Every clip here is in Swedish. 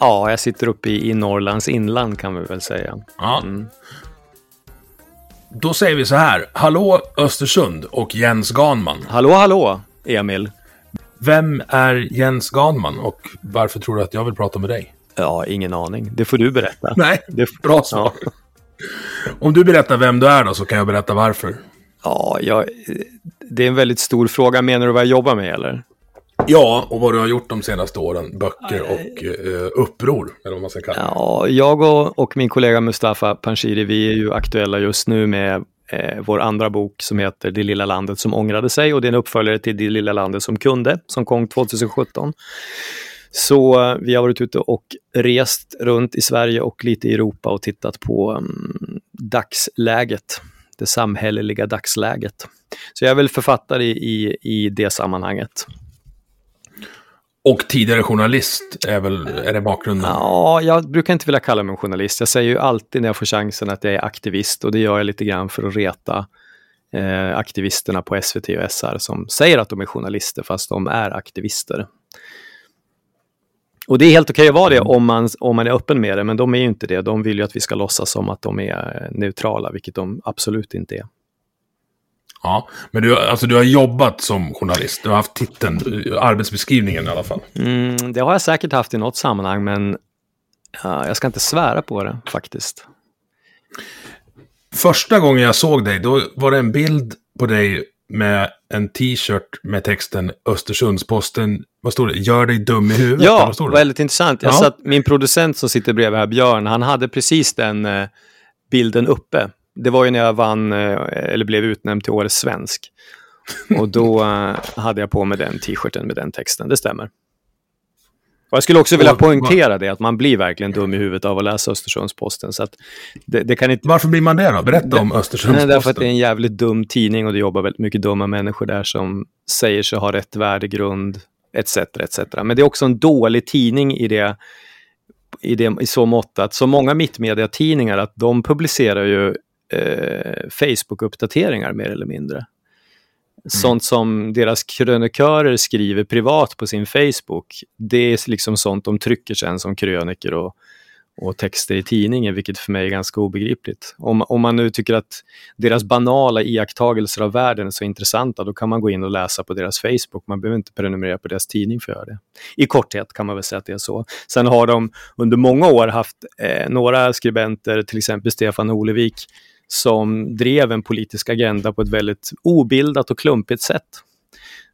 Ja, jag sitter uppe i, i Norrlands inland kan vi väl säga. Ja. Då säger vi så här. Hallå Östersund och Jens Ganman. Hallå, hallå, Emil. Vem är Jens Ganman och varför tror du att jag vill prata med dig? Ja, ingen aning. Det får du berätta. Nej, Det, bra svar. Om du berättar vem du är då så kan jag berätta varför. ja, jag, det är en väldigt stor fråga. Menar du vad jag jobbar med eller? Ja, och vad du har gjort de senaste åren. Böcker och eh, uppror, eller vad man ska kalla det. Ja, jag och, och min kollega Mustafa Panshiri, vi är ju aktuella just nu med eh, vår andra bok som heter Det lilla landet som ångrade sig och det är en uppföljare till Det lilla landet som kunde, som kom 2017. Så eh, vi har varit ute och rest runt i Sverige och lite i Europa och tittat på mm, dagsläget, det samhälleliga dagsläget. Så jag är väl författare i, i, i det sammanhanget. Och tidigare journalist är väl, är det bakgrunden? Ja, jag brukar inte vilja kalla mig journalist. Jag säger ju alltid när jag får chansen att jag är aktivist och det gör jag lite grann för att reta eh, aktivisterna på SVT och SR som säger att de är journalister fast de är aktivister. Och det är helt okej att vara det om man, om man är öppen med det, men de är ju inte det. De vill ju att vi ska låtsas som att de är neutrala, vilket de absolut inte är. Ja, men du, alltså, du har jobbat som journalist. Du har haft titeln, arbetsbeskrivningen i alla fall. Mm, det har jag säkert haft i något sammanhang, men ja, jag ska inte svära på det faktiskt. Första gången jag såg dig, då var det en bild på dig med en t-shirt med texten Östersundsposten, vad står det? Gör dig dum i huvudet? Ja, väldigt intressant. Jag Ja. satt, min producent som sitter bredvid här, Björn, han hade precis den eh, bilden uppe. Det var ju när jag vann, eh, eller blev utnämnd till Årets svensk. Och då eh, hade jag på mig den t-shirten med den texten, det stämmer. Och jag skulle också vilja poängtera det, att man blir verkligen dum i huvudet av att läsa Östersundsposten. Så att det, det kan inte... Varför blir man det då? Berätta om Nej, Östersundsposten. därför att det är en jävligt dum tidning och det jobbar väldigt mycket dumma människor där som säger sig ha rätt värdegrund, etc. etc. Men det är också en dålig tidning i det, i det i så mått att så många mittmediatidningar att de publicerar ju eh, Facebook-uppdateringar mer eller mindre. Sånt som deras krönikörer skriver privat på sin Facebook, det är liksom sånt de trycker sen som kröniker och, och texter i tidningen, vilket för mig är ganska obegripligt. Om, om man nu tycker att deras banala iakttagelser av världen är så intressanta, då kan man gå in och läsa på deras Facebook. Man behöver inte prenumerera på deras tidning för att göra det. I korthet kan man väl säga att det är så. Sen har de under många år haft eh, några skribenter, till exempel Stefan Olevik, som drev en politisk agenda på ett väldigt obildat och klumpigt sätt.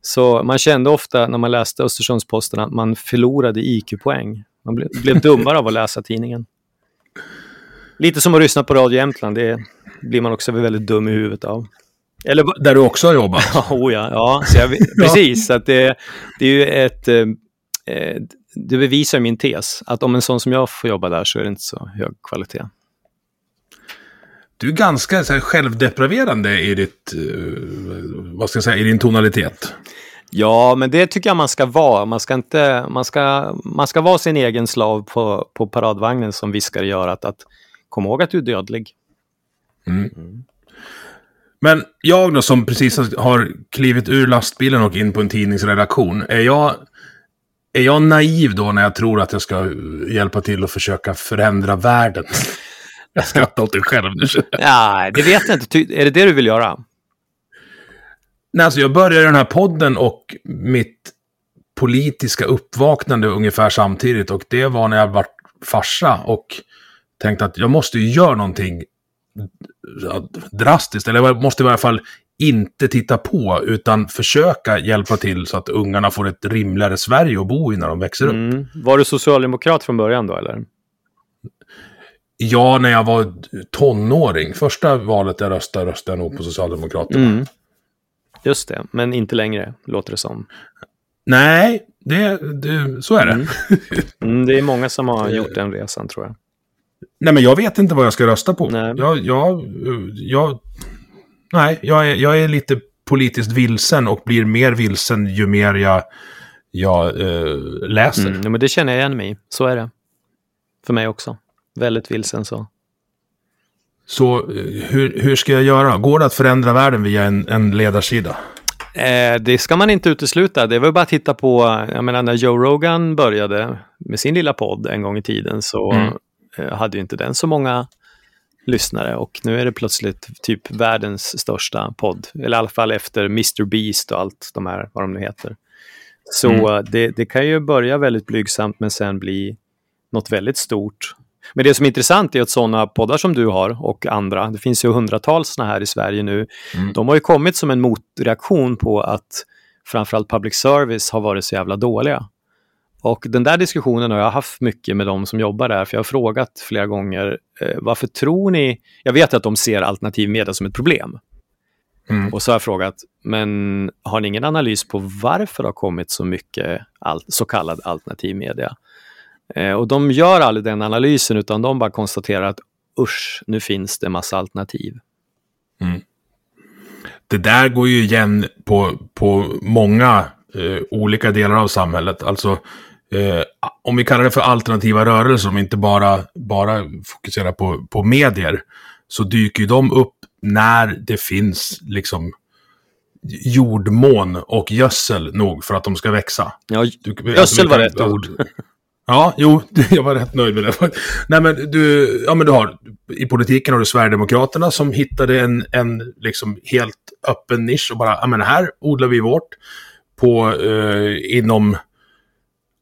Så man kände ofta när man läste Östersundsposten att man förlorade IQ-poäng. Man blev, blev dummare av att läsa tidningen. Lite som att lyssna på Radio Jämtland, det blir man också väldigt dum i huvudet av. Eller Där du också har jobbat. Oh ja, ja. Jag, precis. Att det, det är ju ett... eh, Eh, det bevisar min tes, att om en sån som jag får jobba där så är det inte så hög kvalitet. Du är ganska så här, självdepraverande i ditt, eh, vad ska jag säga, i din tonalitet. Ja, men det tycker jag man ska vara. Man ska, inte, man ska, man ska vara sin egen slav på, på paradvagnen som viskar i örat att kom ihåg att du är dödlig. Men jag då som precis har klivit ur lastbilen och in på en tidningsredaktion, är jag, är jag naiv då när jag tror att jag ska hjälpa till att försöka förändra världen? Jag skrattar åt dig själv nu. Ja, det vet jag inte. Är det det du vill göra? Nej, alltså jag började den här podden och mitt politiska uppvaknande ungefär samtidigt. Och det var när jag var farsa och tänkte att jag måste ju göra någonting drastiskt, eller måste i alla fall inte titta på, utan försöka hjälpa till så att ungarna får ett rimligare Sverige att bo i när de växer upp. Mm. Var du socialdemokrat från början då, eller? Ja, när jag var tonåring. Första valet jag röstade, röstade jag nog på Socialdemokraterna. Mm. Just det, men inte längre, låter det som. Nej, det, det så är det. Mm. Mm, det är många som har gjort den resan, tror jag. Nej, men jag vet inte vad jag ska rösta på. Nej. Jag, jag, jag, nej, jag är, jag är lite politiskt vilsen och blir mer vilsen ju mer jag, jag äh, läser. Mm, men det känner jag igen mig i. Så är det. För mig också. Väldigt vilsen så. Så eh, hur, hur ska jag göra? Går det att förändra världen via en, en ledarsida? Eh, det ska man inte utesluta. Det var bara att titta på, jag menar när Joe Rogan började med sin lilla podd en gång i tiden så mm. eh, hade ju inte den så många lyssnare och nu är det plötsligt typ världens största podd. Eller i alla fall efter Mr Beast och allt de här, vad de nu heter. Så mm. det, det kan ju börja väldigt blygsamt men sen bli något väldigt stort. Men det som är intressant är att sådana poddar som du har och andra, det finns ju hundratals sådana här i Sverige nu, mm. de har ju kommit som en motreaktion på att framförallt public service har varit så jävla dåliga. Och den där diskussionen har jag haft mycket med de som jobbar där, för jag har frågat flera gånger, eh, varför tror ni, jag vet att de ser alternativ media som ett problem. Mm. Och så har jag frågat, men har ni ingen analys på varför det har kommit så mycket all, så kallad alternativ media? Eh, och de gör aldrig den analysen utan de bara konstaterar att usch, nu finns det massa alternativ. Mm. Det där går ju igen på, på många eh, olika delar av samhället. Alltså, eh, om vi kallar det för alternativa rörelser, om vi inte bara, bara fokuserar på, på medier, så dyker ju de upp när det finns liksom jordmån och gödsel nog för att de ska växa. Ja, du, gödsel var rätt ord. Ja, jo, jag var rätt nöjd med det. Nej, men du, ja, men du har, i politiken har du Sverigedemokraterna som hittade en, en liksom helt öppen nisch och bara, ja men här odlar vi vårt på, eh, inom,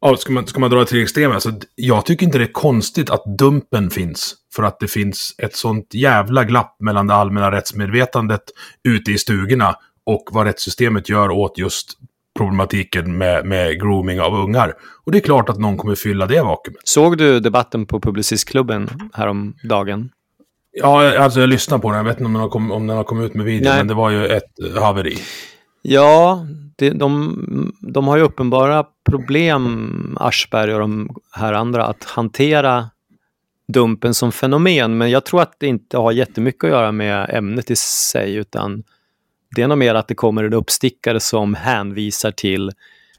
ja, ska man, ska man dra till extremen, alltså, jag tycker inte det är konstigt att Dumpen finns. För att det finns ett sånt jävla glapp mellan det allmänna rättsmedvetandet ute i stugorna och vad rättssystemet gör åt just problematiken med, med grooming av ungar. Och det är klart att någon kommer fylla det vakuumet. Såg du debatten på Publicistklubben häromdagen? Ja, alltså jag lyssnade på den. Jag vet inte om den har, kom, om den har kommit ut med video, Nej. men det var ju ett haveri. Ja, det, de, de har ju uppenbara problem, Aschberg och de här andra, att hantera dumpen som fenomen. Men jag tror att det inte har jättemycket att göra med ämnet i sig, utan det är nog mer att det kommer en uppstickare som hänvisar till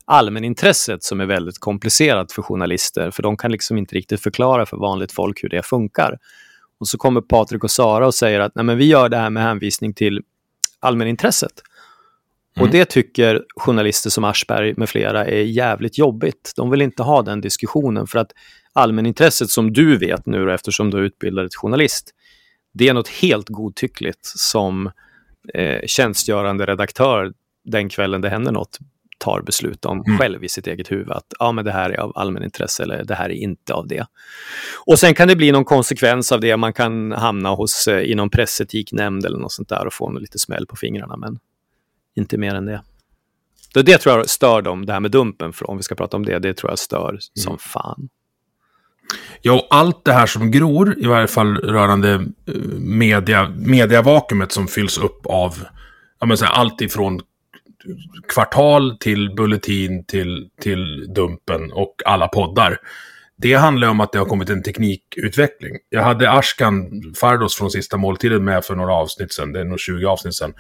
allmänintresset som är väldigt komplicerat för journalister, för de kan liksom inte riktigt förklara för vanligt folk hur det funkar. Och så kommer Patrik och Sara och säger att Nej, men vi gör det här med hänvisning till allmänintresset. Mm. Och det tycker journalister som Aschberg med flera är jävligt jobbigt. De vill inte ha den diskussionen för att allmänintresset som du vet nu eftersom du är utbildad journalist, det är något helt godtyckligt som eh, tjänstgörande redaktör den kvällen det händer något tar beslut om mm. själv i sitt eget huvud att ja, men det här är av allmänintresse eller det här är inte av det. Och sen kan det bli någon konsekvens av det. Man kan hamna hos eh, inom pressetiknämnd eller något sånt där och få lite smäll på fingrarna, men inte mer än det. Det, det tror jag stör dem, det här med dumpen, för om vi ska prata om det, det tror jag stör mm. som fan. Ja, och allt det här som gror, i varje fall rörande eh, media, mediavakuumet som fylls upp av ja, men så här, allt ifrån kvartal till bulletin till, till Dumpen och alla poddar. Det handlar om att det har kommit en teknikutveckling. Jag hade Ashkan Fardos från Sista Måltiden med för några avsnitt sedan, det är nog 20 avsnitt sedan.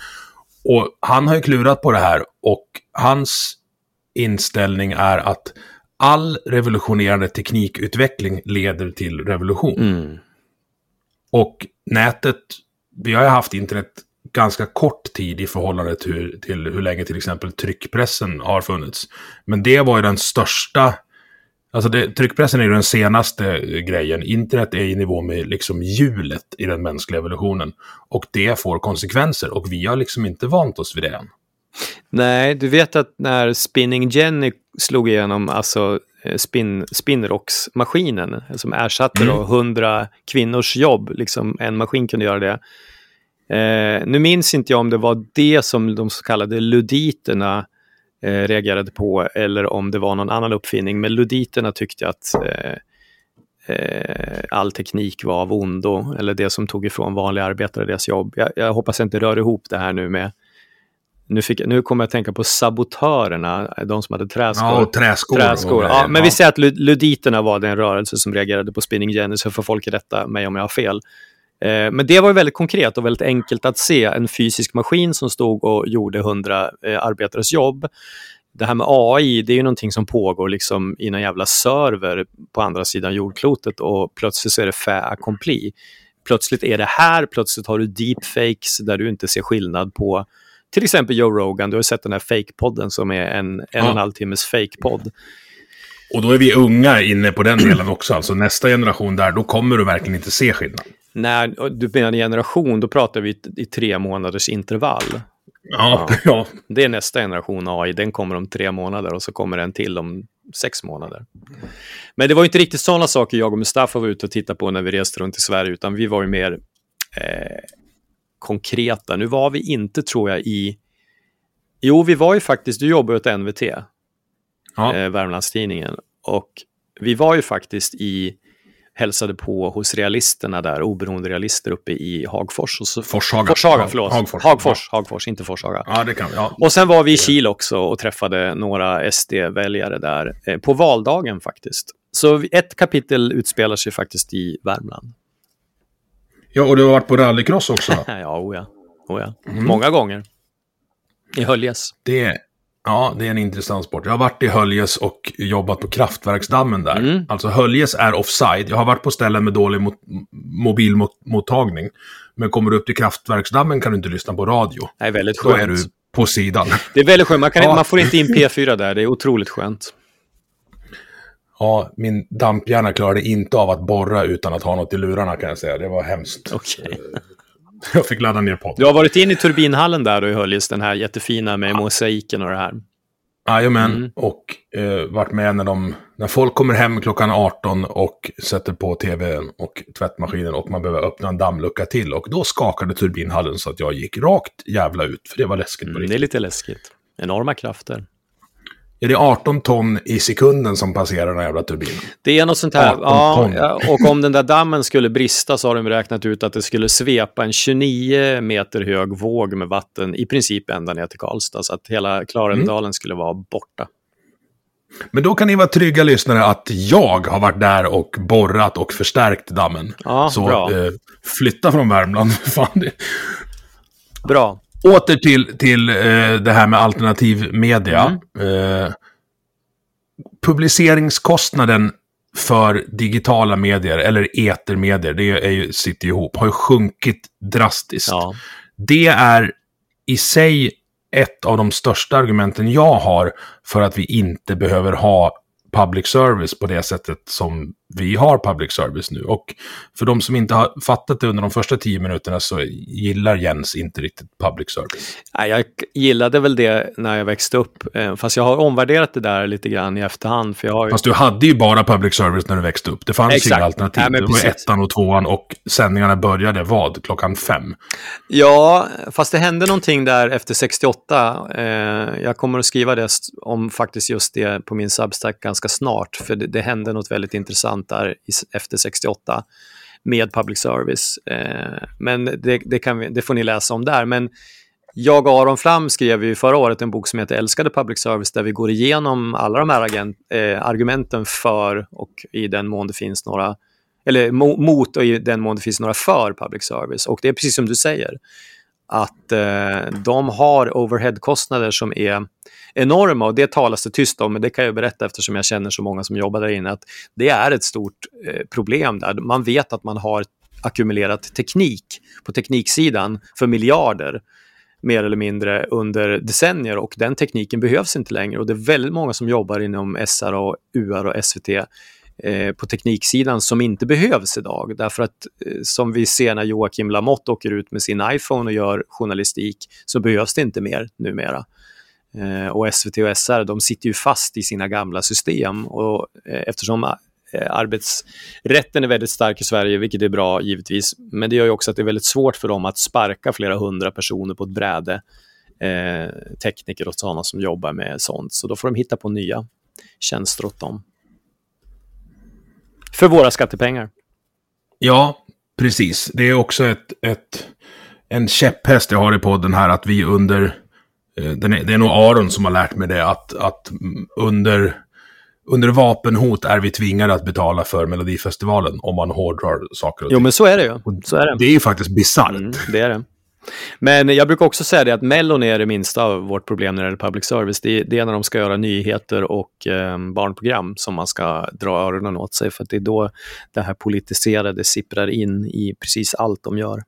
Och han har ju klurat på det här och hans inställning är att all revolutionerande teknikutveckling leder till revolution. Mm. Och nätet, vi har ju haft internet ganska kort tid i förhållande till, till hur länge till exempel tryckpressen har funnits. Men det var ju den största, alltså det, tryckpressen är ju den senaste grejen. Internet är i nivå med liksom hjulet i den mänskliga evolutionen. Och det får konsekvenser och vi har liksom inte vant oss vid det än. Nej, du vet att när Spinning Jenny slog igenom, alltså eh, spin, spinrocksmaskinen som ersatte Mm. då 100 kvinnors jobb. Liksom en maskin kunde göra det. Eh, nu minns inte jag om det var det som de så kallade luditerna eh, reagerade på eller om det var någon annan uppfinning. Men luditerna tyckte att eh, eh, all teknik var av ondo eller det som tog ifrån vanliga arbetare deras jobb. Jag, jag hoppas jag inte rör ihop det här nu med nu, fick, nu kommer jag att tänka på sabotörerna, de som hade träskor. Ja, träskor. Träskor. Ja, men vi säger att lud- luditerna var den rörelse som reagerade på spinning jenny, så får folk rätta mig om jag har fel. Eh, men det var väldigt konkret och väldigt enkelt att se. En fysisk maskin som stod och gjorde 100 eh, arbetares jobb. Det här med AI, det är ju någonting som pågår liksom i någon jävla server på andra sidan jordklotet och plötsligt så är det fait accompli. Plötsligt är det här, plötsligt har du deepfakes där du inte ser skillnad på till exempel Joe Rogan, du har sett den här fake-podden som är en en Ja. och en halv timmes fake-podd. Och då är vi unga inne på den delen också. Alltså nästa generation där, då kommer du verkligen inte se skillnad. När du menar generation, då pratar vi i, tre månaders intervall. Ja, ja. Det är nästa generation AI, den kommer om tre månader och så kommer en till om sex månader. Men det var inte riktigt sådana saker jag och Mustafa var ute och tittade på när vi reste runt i Sverige, utan vi var ju mer eh, konkreta. Nu var vi inte, tror jag, i... Jo, vi var ju faktiskt, du jobbar åt NVT, ja. eh, Värmlandstidningen, och vi var ju faktiskt i hälsade på hos realisterna där, oberoende realister uppe i Hagfors. Och så, Forshaga. Forshaga, Ja, förlåt. Hagfors. Hagfors, Hagfors, inte Forshaga. Ja, det kan vi. Ja. Och sen var vi i Kil också och träffade några SD-väljare där, eh, på valdagen faktiskt. Så ett kapitel utspelar sig faktiskt i Värmland. Ja, och du har varit på rallycross också. ja, oh ja. Oh ja. Mm. Många gånger. I Höljes. Det, ja, det är en intressant sport. Jag har varit i Höljes och jobbat på kraftverksdammen där. Mm. Alltså Höljes är offside. Jag har varit på ställen med dålig mot, mobilmottagning. Men kommer du upp till kraftverksdammen kan du inte lyssna på radio. Det är väldigt Då är skönt. du på sidan. Det är väldigt skönt. Man, kan, Ja. man får inte in P4 där. Det är otroligt skönt. Ja, min damphjärna klarade inte av att borra utan att ha något i lurarna kan jag säga. Det var hemskt. Okej. Jag fick ladda ner podden. Du har varit in i turbinhallen där då i Höljes, den här jättefina med mosaiken och det här. Jajamän, Mm. och eh, varit med när, de, när folk kommer hem klockan 18 och sätter på tvn och tvättmaskinen och man behöver öppna en dammlucka till. Och då skakade turbinhallen så att jag gick rakt jävla ut, för det var läskigt på Mm, det riktigt. är lite läskigt. Enorma krafter. Är det 18 ton i sekunden som passerar den här jävla turbinen? Det är något sånt här. 18 Ja, och om den där dammen skulle brista så har de räknat ut att det skulle svepa en 29 meter hög våg med vatten i princip ända ner till Karlstad. Så att hela Klarälvdalen Mm. skulle vara borta. Men då kan ni vara trygga lyssnare att jag har varit där och borrat och förstärkt dammen. Ja, så eh, flytta från Värmland. Fan, det, Bra. Åter till, till eh, det här med alternativ media. Eh, publiceringskostnaden för digitala medier, eller etermedier, det är ju, sitter ihop, har ju sjunkit drastiskt. Ja. Det är i sig ett av de största argumenten jag har för att vi inte behöver ha public service på det sättet som vi har public service nu. Och för de som inte har fattat det under de första tio minuterna så gillar Jens inte riktigt public service. Nej, jag gillade väl det när jag växte upp. eh, Fast jag har omvärderat det där lite grann i efterhand. För jag har ju... Fast du hade ju bara public service när du växte upp. Det fanns Exakt. inga alternativ. Nej, det var ettan och tvåan och sändningarna började vad? Klockan fem? Ja, fast det hände någonting där efter 68. Eh, jag kommer att skriva det om faktiskt just det på min Substack ganska snart, för det, det hände något väldigt intressant där efter 68 med public service. Eh, men det, det, kan vi, det får ni läsa om där. Men jag och Aron Flam skrev ju förra året en bok som heter Älskade public service där vi går igenom alla de här agent, eh, argumenten för och i den mån det finns några eller mo- mot och i den mån det finns några för public service. Och det är precis som du säger, att eh, de har overheadkostnader som är enorma och det talas det tyst om, men det kan jag berätta eftersom jag känner så många som jobbar där inne, att det är ett stort eh, problem där. Man vet att man har ackumulerat teknik på tekniksidan för miljarder mer eller mindre under decennier och den tekniken behövs inte längre och det är väldigt många som jobbar inom SR och UR och SVT eh, på tekniksidan som inte behövs idag. Därför att eh, som vi ser när Joakim Lamotte åker ut med sin iPhone och gör journalistik så behövs det inte mer numera. Eh, och SVT och SR de sitter ju fast i sina gamla system. Och, eh, eftersom eh, arbetsrätten är väldigt stark i Sverige, vilket är bra givetvis, men det gör ju också att det är väldigt svårt för dem att sparka flera hundra personer på ett bräde. Eh, tekniker och sådana som jobbar med sånt. Så då får de hitta på nya tjänster åt dem. För våra skattepengar. Ja, precis. Det är också ett, ett, en käpphäst jag har i podden här att vi under... Eh, det är nog Aron som har lärt mig det, att, att under, under vapenhot är vi tvingade att betala för Melodifestivalen om man hårdrar saker och ting. Jo, men så är det ju. Så är det. det är ju faktiskt bisarrt. Mm, det är det. Men jag brukar också säga det att Mellon är det minsta av vårt problem när det gäller public service. Det är, det är när de ska göra nyheter och eh, barnprogram som man ska dra öronen åt sig, för det är då det här politiserade sipprar in i precis allt de gör.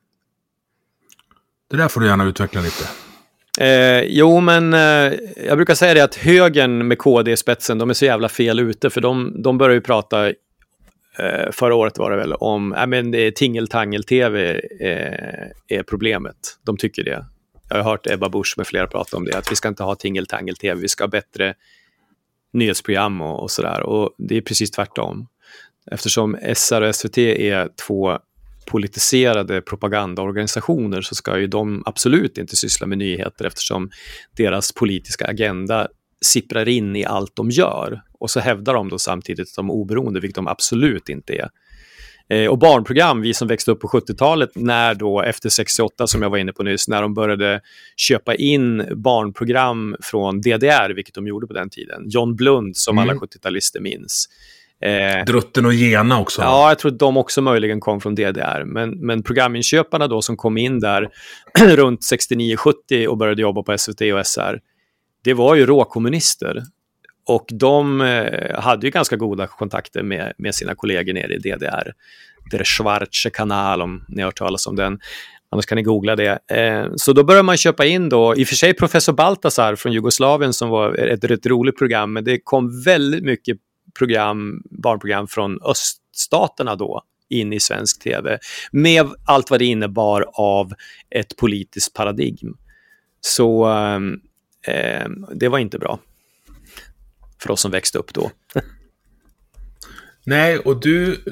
Det där får du gärna utveckla lite. Eh, jo, men eh, jag brukar säga det att högern med KD i spetsen, de är så jävla fel ute, för de, de börjar ju prata eh, förra året var det väl, om äh, men det är tingeltangel-tv eh, är problemet. De tycker det. Jag har hört Ebba Busch med flera prata om det, att vi ska inte ha tingeltangel-tv, vi ska ha bättre nyhetsprogram och, och sådär. Och det är precis tvärtom. Eftersom SR och SVT är två politiserade propagandaorganisationer så ska ju de absolut inte syssla med nyheter eftersom deras politiska agenda sipprar in i allt de gör. Och så hävdar de då samtidigt att de är oberoende, vilket de absolut inte är. Eh, och barnprogram, vi som växte upp på 70-talet, när då efter 68 som jag var inne på nyss, när de började köpa in barnprogram från DDR, vilket de gjorde på den tiden. John Blund, som mm. alla 70-talister minns. Eh, Drutten och Gena också. Ja, jag tror att de också möjligen kom från DDR. Men, men programinköparna då som kom in där runt 69-70 och började jobba på SVT och SR, det var ju råkommunister. Och de eh, hade ju ganska goda kontakter med, med sina kollegor nere i DDR. Der Schwarze Kanal, om ni har hört talas om den. Annars kan ni googla det. Eh, så då började man köpa in då, i och för sig professor Baltasar från Jugoslavien som var ett, ett roligt program, men det kom väldigt mycket program, barnprogram från öststaterna då in i svensk tv med allt vad det innebar av ett politiskt paradigm. Så eh, det var inte bra för oss som växte upp då. Nej, och du...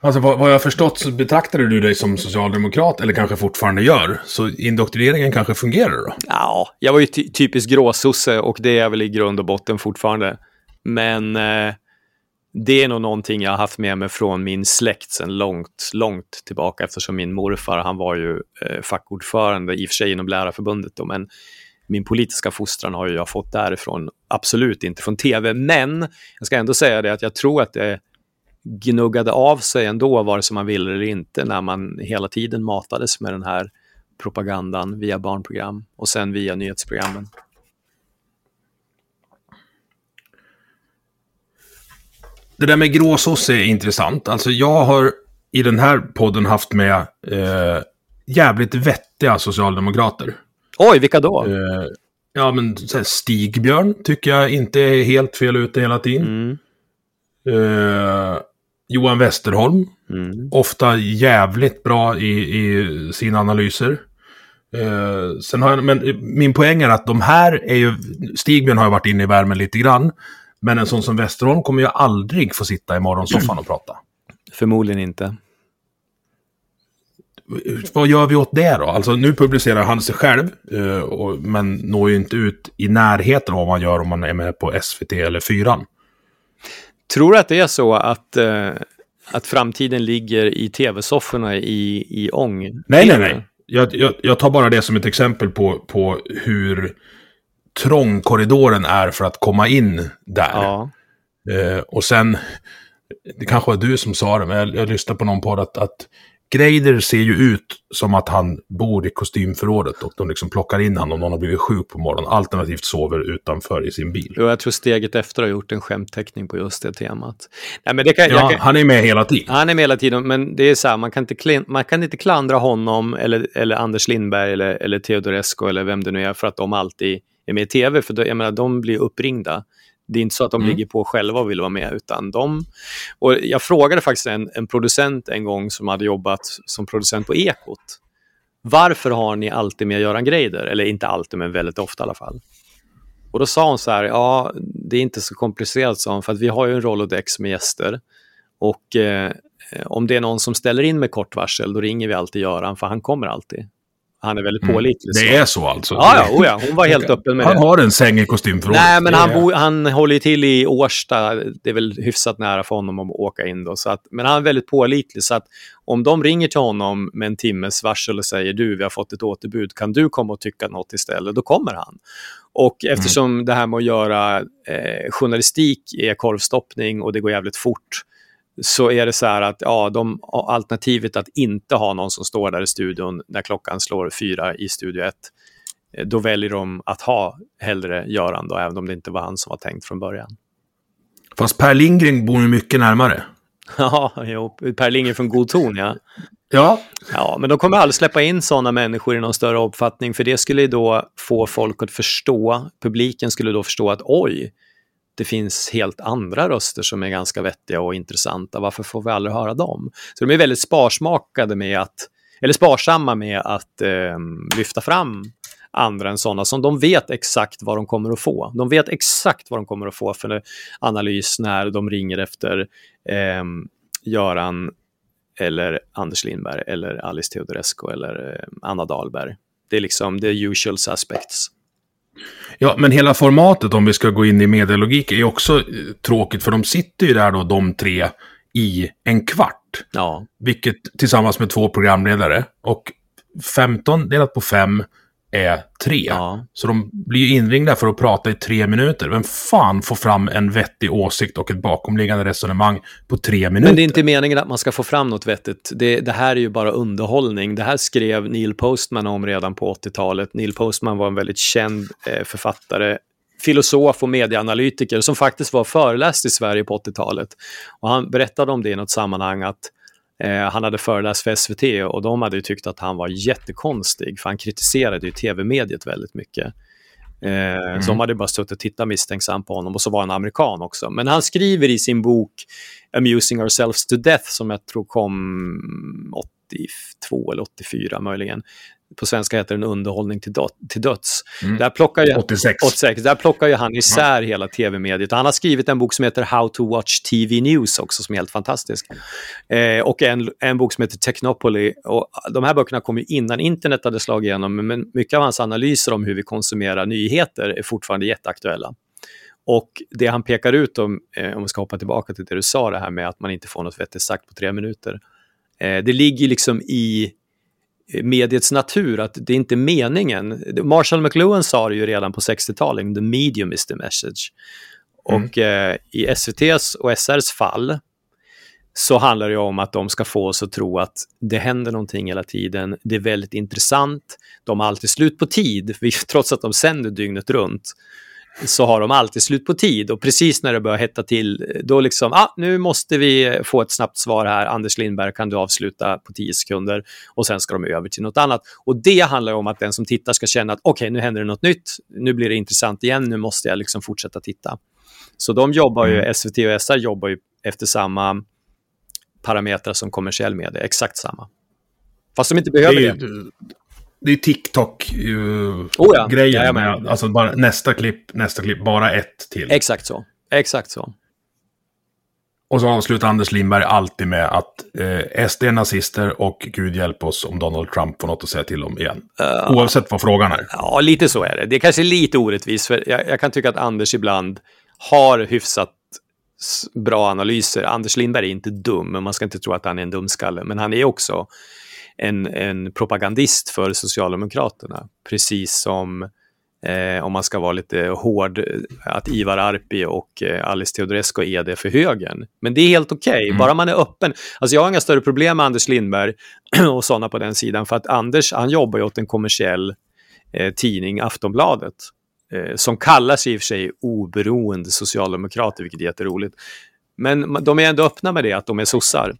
Alltså vad, vad jag har förstått så betraktade du dig som socialdemokrat, eller kanske fortfarande gör. Så indoktrineringen kanske fungerar då? Ja, jag var ju ty typisk gråsosse och det är jag väl i grund och botten fortfarande. Men eh, det är nog någonting jag har haft med mig från min släkt sedan långt, långt tillbaka eftersom min morfar, han var ju eh, fackordförande, i och för sig inom Lärarförbundet då, men min politiska fostran har jag fått därifrån, absolut inte från tv. Men jag ska ändå säga det att jag tror att det gnuggade av sig ändå, vare sig man ville eller inte, när man hela tiden matades med den här propagandan via barnprogram och sen via nyhetsprogrammen. Det där med gråsås är intressant. Alltså jag har i den här podden haft med eh, jävligt vettiga socialdemokrater. Oj, vilka då? Eh, ja, men Stigbjörn tycker jag inte är helt fel ute hela tiden. Mm. Eh, Johan Westerholm. Mm. Ofta jävligt bra i, i sina analyser. Eh, sen har jag, men min poäng är att de här är ju... Stigbjörn har ju varit inne i värmen lite grann. Men en sån som Westerholm kommer ju aldrig få sitta i morgonsoffan och prata. Förmodligen inte vad gör vi åt det då? Alltså nu publicerar han sig själv, eh, men når ju inte ut i närheten av vad man gör om man är med på SVT eller Fyran. Tror du att det är så att, eh, att framtiden ligger i tv-sofforna i, i ång? Nej, nej, nej. Jag, jag, jag, tar bara det som ett exempel på, på hur trång korridoren är för att komma in där. Ja. Eh, och sen, det kanske var du som sa det, men jag, jag lyssnade på någon podd att, att Greider ser ju ut som att han bor i kostymförrådet och de liksom plockar in honom om någon har blivit sjuk på morgonen, alternativt sover utanför i sin bil. Jo, jag tror steget efter har gjort en skämtteckning på just det temat. Nej, men det kan, ja, kan, han är med hela tiden. Han är med hela tiden, men det är så här, man kan inte, man kan inte klandra honom eller, eller Anders Lindberg eller, eller Teodorescu eller vem det nu är för att de alltid är med i tv, för då, jag menar, de blir uppringda. Det är inte så att de mm. ligger på själva och vill vara med, utan de... Och jag frågade faktiskt en, en producent en gång som hade jobbat som producent på Ekot. Varför har ni alltid med Göran Greider? Eller inte alltid, men väldigt ofta i alla fall. Och då sa hon så här, ja, det är inte så komplicerat, sa hon, för att vi har ju en Rolodex med gäster. Och eh, om det är någon som ställer in med kort varsel, då ringer vi alltid Göran, för han kommer alltid. Han är väldigt Mm. pålitlig. Det så. är så alltså? Ja, ja, oh ja, hon var helt öppen med Han det. har en säng i kostymförrådet. Nej, men Det han, bo, han håller ju till i Årsta. Det är väl hyfsat nära för honom att åka in då. Så att, men han är väldigt pålitlig. Så att om de ringer till honom med en timmes varsel och säger du, vi har fått ett återbud, kan du komma och tycka något istället? Då kommer han. Och eftersom det här med att göra eh, journalistik är korvstoppning och det går jävligt fort, så är det så här att ja, de, alternativet att inte ha någon som står där i studion när klockan slår fyra i Studio 1, eh, då väljer de att ha hellre Göran då, även om det inte var han som var tänkt från början. Fast Per Lindgren bor ju mycket närmare. Ja, jo, Per Lindgren från God ton, ja. Ja, Ja, men de kommer aldrig släppa in sådana människor i någon större omfattning, för det skulle ju då få folk att förstå, publiken skulle då förstå att oj, det finns helt andra röster som är ganska vettiga och intressanta, varför får vi aldrig höra dem? Så de är väldigt sparsmakade med att, eller sparsamma med att eh, lyfta fram andra än sådana som de vet exakt vad de kommer att få. De vet exakt vad de kommer att få för analys när de ringer efter eh, Göran eller Anders Lindberg eller Alice Teodorescu eller eh, Anna Dahlberg. Det är liksom the usual suspects. Ja, men hela formatet, om vi ska gå in i medielogik, är också eh, tråkigt, för de sitter ju där då, de tre, i en kvart. Ja, Vilket tillsammans med två programledare. Och 15 delat på 5 är 3. ja. Så de blir inringda för att prata i tre minuter. Vem fan får fram en vettig åsikt och ett bakomliggande resonemang på tre minuter? Men det är inte meningen att man ska få fram något vettigt. Det, det här är ju bara underhållning. Det här skrev Neil Postman om redan på 80-talet. Neil Postman var en väldigt känd eh, författare, filosof och medieanalytiker som faktiskt var föreläst i Sverige på 80-talet. Och han berättade om det i något sammanhang att han hade föreläst för SVT och de hade tyckt att han var jättekonstig för han kritiserade ju tv-mediet väldigt mycket. Eh, Så de hade bara suttit och tittat misstänksamt på honom och så var han amerikan också. Men han skriver i sin bok Amusing Ourselves to Death som jag tror kom 82 eller 84 möjligen. På svenska heter den Underhållning till, dö- till döds. Mm. Där plockar ju, 86. 86. Där plockar ju han isär hela tv-mediet. Han har skrivit en bok som heter How to watch TV News också, som är helt fantastisk. Eh, och en, en bok som heter Technopoly. Och de här böckerna kom ju innan internet hade slagit igenom, men mycket av hans analyser om hur vi konsumerar nyheter är fortfarande jätteaktuella. Och det han pekar ut, om, eh, om vi ska hoppa tillbaka till det du sa, det här med att man inte får något vettigt sagt på tre minuter. Eh, det ligger liksom i mediets natur att det är inte meningen. Marshall McLuhan sa det ju redan på 60-talet, the medium is the message. Och eh, i SVTs och SRs fall så handlar det om att de ska få oss att tro att det händer någonting hela tiden. Det är väldigt intressant. De har alltid slut på tid, trots att de sänder dygnet runt så har de alltid slut på tid och precis när det börjar hetta till, då liksom, ah, nu måste vi få ett snabbt svar här, Anders Lindberg kan du avsluta på 10 sekunder och sen ska de över till något annat. Och det handlar om att den som tittar ska känna att okej, nu händer det något nytt, nu blir det intressant igen, nu måste jag liksom fortsätta titta. Så de jobbar ju, SVT och SR jobbar ju efter samma parametrar som kommersiell media, exakt samma. Fast de inte Det behöver är det. Det är TikTok-grejen. Oh ja, med, alltså bara nästa klipp, nästa klipp, bara ett till. Exakt så. Exakt så. Och så avslutar Anders Lindberg alltid med att eh, SD är nazister och Gud hjälp oss om Donald Trump får något att säga till om igen. Oavsett vad frågan är. Ja, lite så är det. Det är kanske lite orättvist, för jag, jag kan tycka att Anders ibland har hyfsat bra analyser. Anders Lindberg är inte dum, men man ska inte tro att han är en dumskalle. Men han är också en, en propagandist för Socialdemokraterna. Precis som, eh, om man ska vara lite hård, att Ivar Arpi och eh, Alice Teodorescu är det för högern. Men det är helt okej, bara man är öppen. Alltså jag har inga större problem med Anders Lindberg och sådana på den sidan, för att Anders, han jobbar ju åt en kommersiell eh, tidning, Aftonbladet, eh, som kallar sig i och för sig oberoende socialdemokrater, vilket är jätteroligt. Men de är ändå öppna med det, att de är sossar.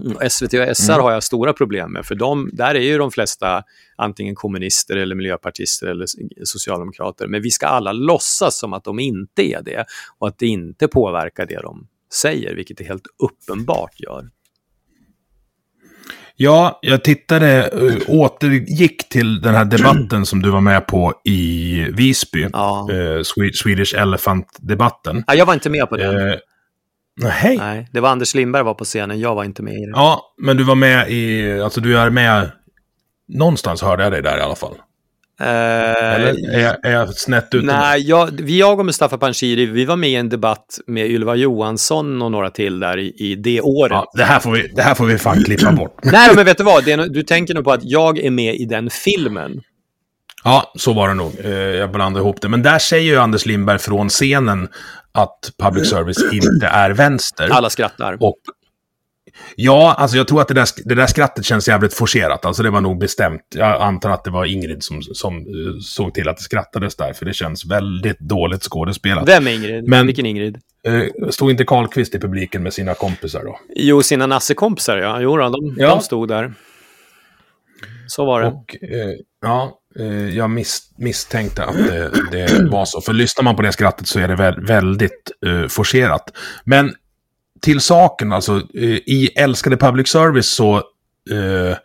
Mm, SVT och SR har jag stora problem med, för de, där är ju de flesta antingen kommunister eller miljöpartister eller socialdemokrater. Men vi ska alla låtsas som att de inte är det och att det inte påverkar det de säger, vilket det helt uppenbart gör. Ja, jag tittade, uh, återgick till den här debatten som du var med på i Visby. Ja. Uh, Swedish Elephant-debatten. Ja, jag var inte med på den. Uh, nej. nej. Det var Anders Lindberg var på scenen, jag var inte med i det. Ja, men du var med i, alltså du är med, någonstans hörde jag dig där i alla fall. Uh, Eller är jag, är jag snett ute? Nej, jag, jag och Mustafa Panshiri, vi var med i en debatt med Ylva Johansson och några till där i, i det året. Ja, det, här får vi, det här får vi fan klippa bort. Nej, men vet du vad? Det, du tänker nog på att jag är med i den filmen. Ja, så var det nog. Eh, jag blandade ihop det. Men där säger ju Anders Lindberg från scenen att public service inte är vänster. Alla skrattar. Och Ja, alltså jag tror att det där, det där skrattet känns jävligt forcerat. Alltså det var nog bestämt. Jag antar att det var Ingrid som, som uh, såg till att det skrattades där, för det känns väldigt dåligt skådespelat. Vem är Ingrid? Men, Vilken Ingrid? Uh, stod inte Karlqvist i publiken med sina kompisar då? Jo, sina nassekompisar ja. Jo, de, ja. de stod där. Så var det. Och, uh, ja, jag miss, misstänkte att det, det, var så. För lyssnar man på det skrattet så är det vä väldigt forcerat. Men till saken, alltså i älskade public service så eh,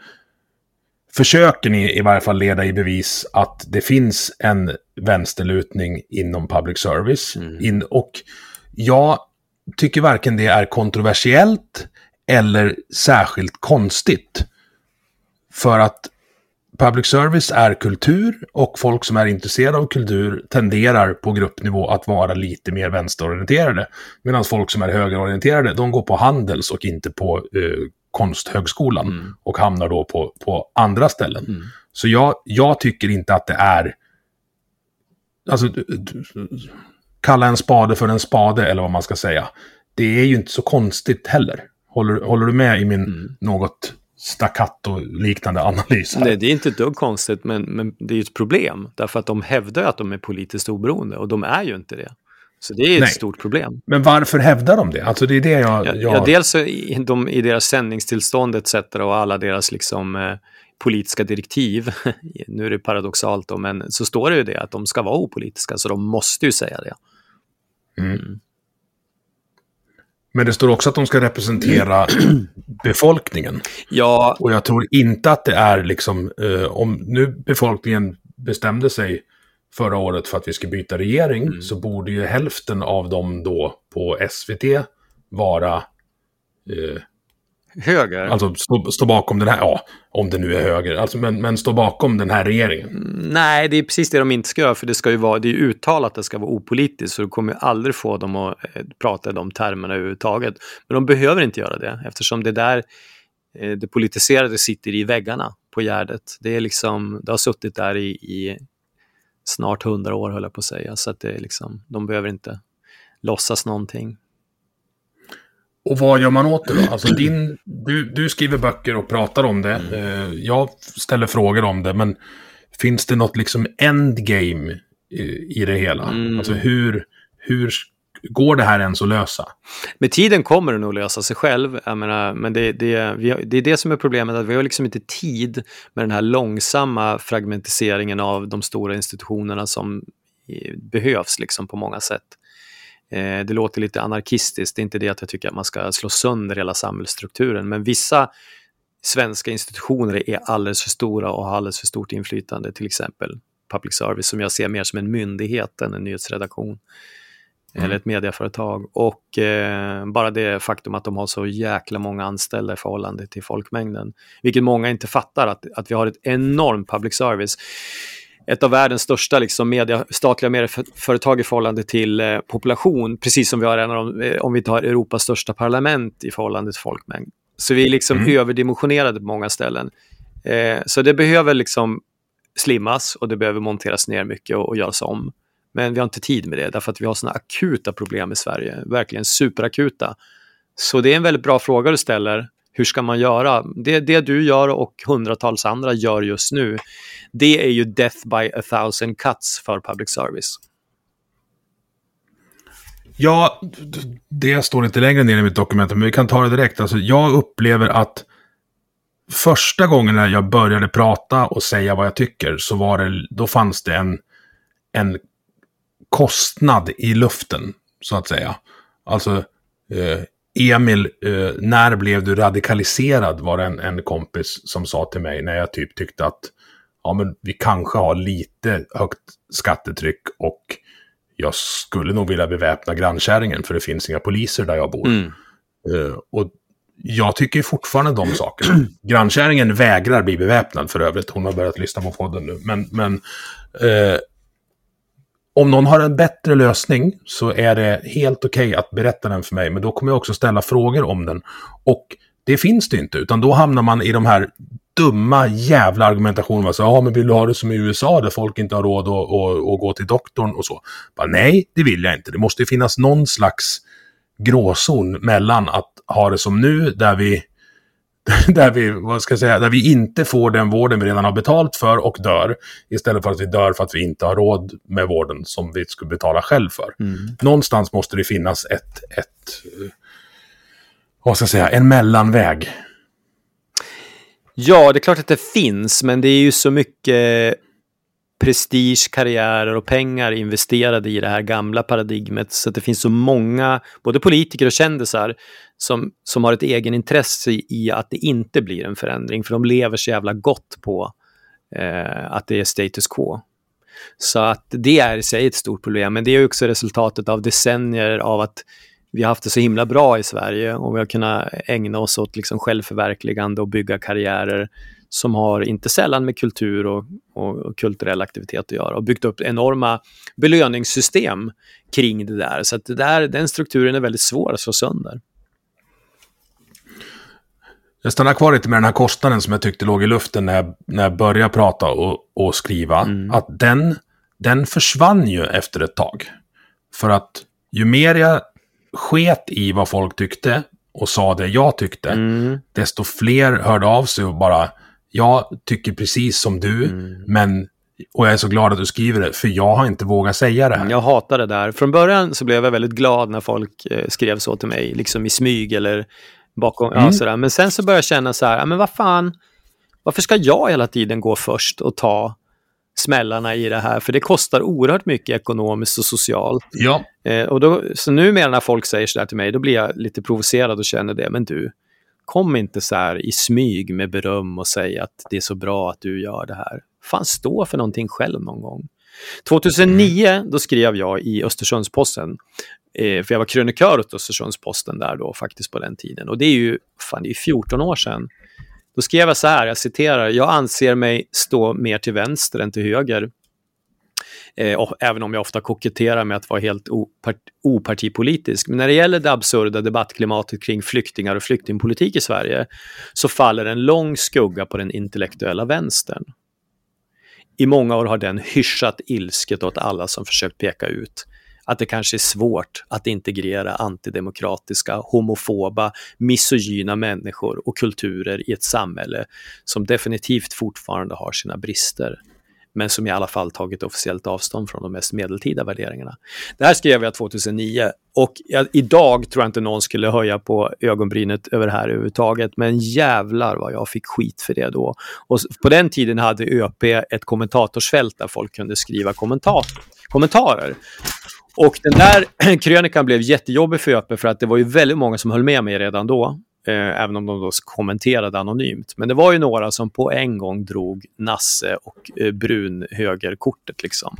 försöker ni i varje fall leda i bevis att det finns en vänsterlutning inom public service. Mm. In, och jag tycker varken det är kontroversiellt eller särskilt konstigt. För att public service är kultur och folk som är intresserade av kultur tenderar på gruppnivå att vara lite mer vänsterorienterade. Medan folk som är högerorienterade, de går på Handels och inte på eh, Konsthögskolan mm. och hamnar då på, på andra ställen. Mm. Så jag, jag tycker inte att det är... Alltså, kalla en spade för en spade eller vad man ska säga. Det är ju inte så konstigt heller. Håller, håller du med i min mm. något staccato-liknande analys. Här. Nej, det är inte ett dugg konstigt, men, men det är ju ett problem. Därför att de hävdar att de är politiskt oberoende och de är ju inte det. Så det är ett Nej. stort problem. Men varför hävdar de det? Alltså det är det jag... Ja, jag... ja dels i, de, i deras sändningstillstånd etc. och alla deras liksom eh, politiska direktiv, nu är det paradoxalt då, men så står det ju det att de ska vara opolitiska, så de måste ju säga det. Mm. Mm. Men det står också att de ska representera befolkningen. Ja. Och jag tror inte att det är liksom, eh, om nu befolkningen bestämde sig förra året för att vi ska byta regering, mm. så borde ju hälften av dem då på SVT vara eh, Höger? Alltså stå, stå, bakom den här, ja, om det nu är höger, alltså, men, men stå bakom den här regeringen. Mm, nej, det är precis det de inte ska göra, för det ska ju vara, det är uttalat att det ska vara opolitiskt, så du kommer ju aldrig få dem att eh, prata i de termerna överhuvudtaget. Men de behöver inte göra det, eftersom det där, eh, det politiserade sitter i väggarna på Gärdet. Det är liksom, det har suttit där i, i snart hundra år, höll jag på att säga, så att det är liksom, de behöver inte låtsas någonting. Och vad gör man åt det då? Alltså din, du, du skriver böcker och pratar om det. Mm. Jag ställer frågor om det, men finns det något liksom endgame i, i det hela? Mm. Alltså hur, hur går det här ens att lösa? Med tiden kommer det nog lösa sig själv. Menar, men det, det, har, det är det som är problemet, att vi har liksom inte tid med den här långsamma fragmentiseringen av de stora institutionerna som behövs liksom på många sätt. Eh, det låter lite anarkistiskt, det är inte det att jag tycker att man ska slå sönder hela samhällsstrukturen, men vissa svenska institutioner är alldeles för stora och har alldeles för stort inflytande, till exempel public service som jag ser mer som en myndighet än en nyhetsredaktion mm. eller ett medieföretag. Och eh, bara det faktum att de har så jäkla många anställda i förhållande till folkmängden, vilket många inte fattar, att, att vi har ett enormt public service ett av världens största liksom, media, statliga medieföretag i förhållande till eh, population, precis som vi har en av de, eh, om vi tar Europas största parlament i förhållande till folkmängd. Så vi är liksom mm. överdimensionerade på många ställen. Eh, så det behöver liksom slimmas och det behöver monteras ner mycket och, och göras om. Men vi har inte tid med det, därför att vi har sådana akuta problem i Sverige, verkligen superakuta. Så det är en väldigt bra fråga du ställer hur ska man göra? Det, det du gör och hundratals andra gör just nu, det är ju death by a thousand cuts för public service. Ja, det står inte längre ner i mitt dokument, men vi kan ta det direkt. Alltså, jag upplever att första gången när jag började prata och säga vad jag tycker, så var det, då fanns det en, en kostnad i luften, så att säga. Alltså, eh, Emil, eh, när blev du radikaliserad? Var det en, en kompis som sa till mig när jag typ tyckte att ja, men vi kanske har lite högt skattetryck och jag skulle nog vilja beväpna grannkärringen för det finns inga poliser där jag bor. Mm. Eh, och jag tycker fortfarande de sakerna. Grannkärringen vägrar bli beväpnad för övrigt. Hon har börjat lyssna på podden nu. Men, men eh, om någon har en bättre lösning så är det helt okej okay att berätta den för mig. Men då kommer jag också ställa frågor om den. Och det finns det inte, utan då hamnar man i de här dumma jävla argumentationerna. Så, ja, men vill du ha det som i USA där folk inte har råd att, att, att gå till doktorn och så? Bara, Nej, det vill jag inte. Det måste finnas någon slags gråzon mellan att ha det som nu, där vi där vi, vad ska jag säga, där vi inte får den vården vi redan har betalt för och dör. Istället för att vi dör för att vi inte har råd med vården som vi skulle betala själv för. Mm. Någonstans måste det finnas ett, ett, vad ska jag säga, en mellanväg. Ja, det är klart att det finns, men det är ju så mycket prestige, karriärer och pengar investerade i det här gamla paradigmet. Så att det finns så många, både politiker och kändisar, som, som har ett egenintresse i att det inte blir en förändring. För de lever så jävla gott på eh, att det är status quo. Så att det är i sig ett stort problem. Men det är också resultatet av decennier av att vi har haft det så himla bra i Sverige och vi har kunnat ägna oss åt liksom självförverkligande och bygga karriärer som har inte sällan med kultur och, och, och, kulturell aktivitet att göra och byggt upp enorma belöningssystem kring det där. Så det där, den strukturen är väldigt svår att slå sönder. Jag stannar kvar lite med den här kostnaden som jag tyckte låg i luften när jag, när jag började prata och, och skriva. Mm. Att den, den försvann ju efter ett tag. För att ju mer jag sket i vad folk tyckte och sa det jag tyckte, mm. desto fler hörde av sig och bara jag tycker precis som du, mm. men och jag är så glad att du skriver det, för jag har inte vågat säga det här. Jag hatar det där. Från början så blev jag väldigt glad när folk eh, skrev så till mig, liksom i smyg eller bakom, mm. ja, sådär. Men sen så började jag känna så här, men vad fan, varför ska jag hela tiden gå först och ta smällarna i det här? För det kostar oerhört mycket ekonomiskt och socialt. Ja. Eh, och då, så numera när folk säger så där till mig, då blir jag lite provocerad och känner det, men du, kom inte så här i smyg med beröm och säg att det är så bra att du gör det här. Fan, stå för någonting själv någon gång. 2009, mm. då skrev jag i Östersundsposten, eh, för jag var krönikör åt Östersundsposten där då faktiskt på den tiden. Och det är ju, fan det är 14 år sedan. Då skrev jag så här, jag citerar, jag anser mig stå mer till vänster än till höger Eh, även om jag ofta koketterar med att vara helt opart opartipolitisk. Men när det gäller det absurda debattklimatet kring flyktingar och flyktingpolitik i Sverige så faller en lång skugga på den intellektuella vänstern. I många år har den hyschat ilsket åt alla som försökt peka ut att det kanske är svårt att integrera antidemokratiska, homofoba, misogyna människor och kulturer i ett samhälle som definitivt fortfarande har sina brister men som i alla fall tagit officiellt avstånd från de mest medeltida värderingarna. Det här skrev jag 2009 och jag, idag tror jag inte någon skulle höja på ögonbrynet över det här överhuvudtaget, men jävlar vad jag fick skit för det då. Och på den tiden hade ÖP ett kommentatorsfält där folk kunde skriva kommentar kommentarer. Och den där krönikan blev jättejobbig för ÖP för att det var ju väldigt många som höll med mig redan då eh, även om de då kommenterade anonymt. Men det var ju några som på en gång drog Nasse och eh, brun högerkortet liksom.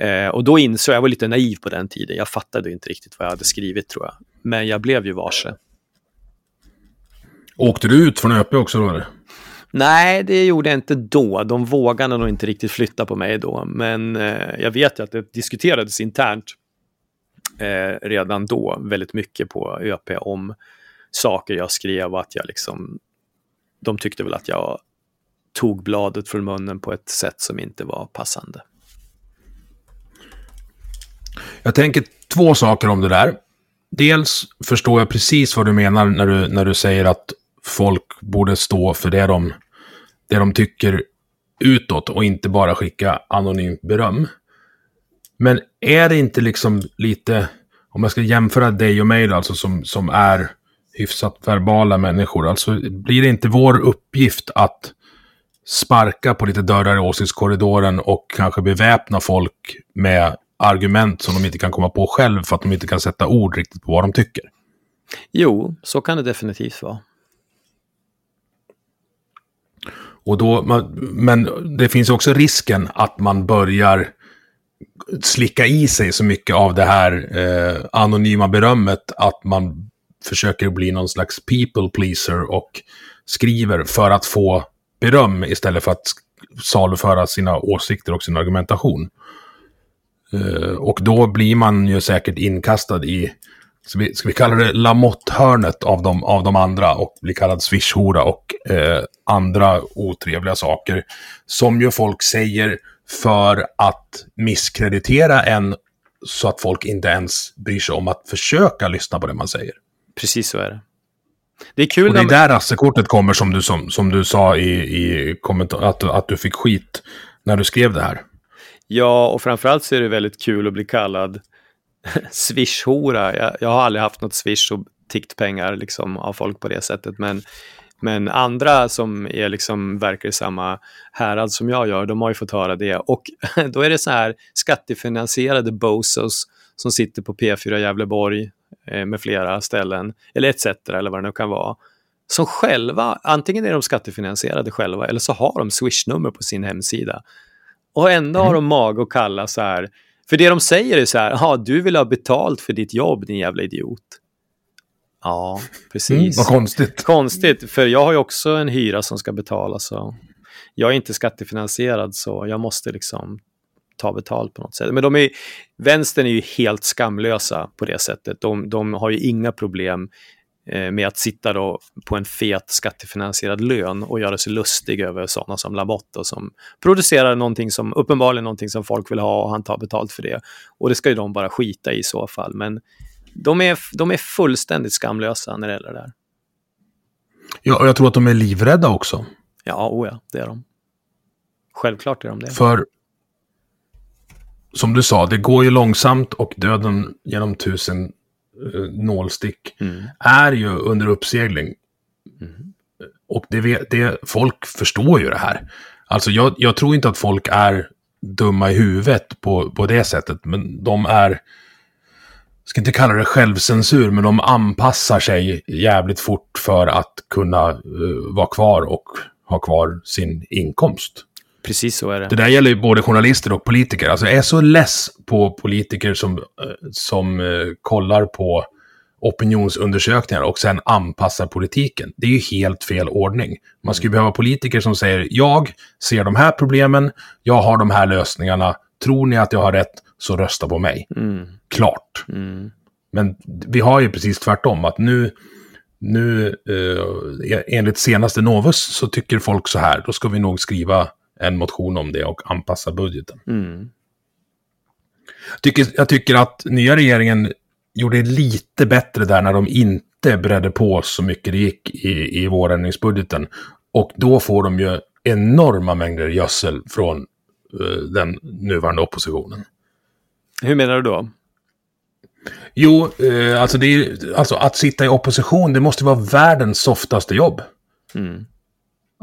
Eh, och då insåg jag, jag var lite naiv på den tiden, jag fattade inte riktigt vad jag hade skrivit tror jag. Men jag blev ju varse. Åkte du ut från ÖP också då? Eller? Nej, det gjorde jag inte då. De vågade nog inte riktigt flytta på mig då. Men eh, jag vet ju att det diskuterades internt eh, redan då väldigt mycket på ÖP om saker jag skrev och att jag liksom, de tyckte väl att jag tog bladet från munnen på ett sätt som inte var passande. Jag tänker två saker om det där. Dels förstår jag precis vad du menar när du, när du säger att folk borde stå för det de, det de tycker utåt och inte bara skicka anonymt beröm. Men är det inte liksom lite, om jag ska jämföra dig och mig då, alltså som, som är hyfsat verbala människor. Alltså blir det inte vår uppgift att sparka på lite dörrar i åsiktskorridoren och kanske beväpna folk med argument som de inte kan komma på själv för att de inte kan sätta ord riktigt på vad de tycker. Jo, så kan det definitivt vara. Och då, men det finns också risken att man börjar slicka i sig så mycket av det här eh, anonyma berömmet att man försöker bli någon slags people pleaser och skriver för att få beröm istället för att saluföra sina åsikter och sin argumentation. Uh, och då blir man ju säkert inkastad i, ska vi, ska vi kalla det Lamotte-hörnet av de, av de andra och blir kallad swishhora och uh, andra otrevliga saker. Som ju folk säger för att misskreditera en så att folk inte ens bryr sig om att försöka lyssna på det man säger. Precis så är det. Det är kul och det är där rassekortet kommer som du, som, som du sa i, i kommentar, att, att du fick skit när du skrev det här. Ja, och framförallt så är det väldigt kul att bli kallad swishhora. Jag, jag har aldrig haft något swish och tickt pengar liksom, av folk på det sättet, men men andra som är liksom, verkar i samma härad som jag gör, de har ju fått höra det. Och då är det så här skattefinansierade bosos som sitter på P4 Gävleborg med flera ställen, eller ETC eller vad det nu kan vara, som själva, antingen är de skattefinansierade själva eller så har de swishnummer på sin hemsida. Och ändå mm. har de mag att kalla så här, för det de säger är så här, ja du vill ha betalt för ditt jobb din jävla idiot. Ja, precis. Mm, vad konstigt. Konstigt, för jag har ju också en hyra som ska betalas. Så jag är inte skattefinansierad så jag måste liksom ta betalt på något sätt. Men de är, vänstern är ju helt skamlösa på det sättet. De, de har ju inga problem eh, med att sitta då på en fet skattefinansierad lön och göra sig lustig över sådana som Lamotte som producerar någonting som uppenbarligen någonting som folk vill ha och han tar betalt för det. Och det ska ju de bara skita i i så fall. Men de är, de är fullständigt skamlösa när det gäller det där. Ja, och jag tror att de är livrädda också. Ja, oh ja, det är de. Självklart är de det. För, som du sa, det går ju långsamt och döden genom tusen uh, nålstick mm. är ju under uppsegling. Mm. Och det, det, folk förstår ju det här. Alltså jag, jag tror inte att folk är dumma i huvudet på, på det sättet, men de är ska inte kalla det självcensur, men de anpassar sig jävligt fort för att kunna uh, vara kvar och ha kvar sin inkomst. Precis så är det. Det där gäller ju både journalister och politiker. Alltså jag är så less på politiker som, uh, som uh, kollar på opinionsundersökningar och sen anpassar politiken. Det är ju helt fel ordning. Man skulle mm. behöva politiker som säger jag ser de här problemen, jag har de här lösningarna, tror ni att jag har rätt så rösta på mig. Mm klart. Mm. Men vi har ju precis tvärtom, att nu, nu eh, enligt senaste Novus så tycker folk så här, då ska vi nog skriva en motion om det och anpassa budgeten. Mm. Tycker, jag tycker att nya regeringen gjorde lite bättre där när de inte bredde på så mycket det gick i, i vårändringsbudgeten. Och då får de ju enorma mängder gödsel från uh, den nuvarande oppositionen. Hur menar du då? Jo, eh, alltså, det är, alltså att sitta i opposition, det måste vara världens softaste jobb. Mm.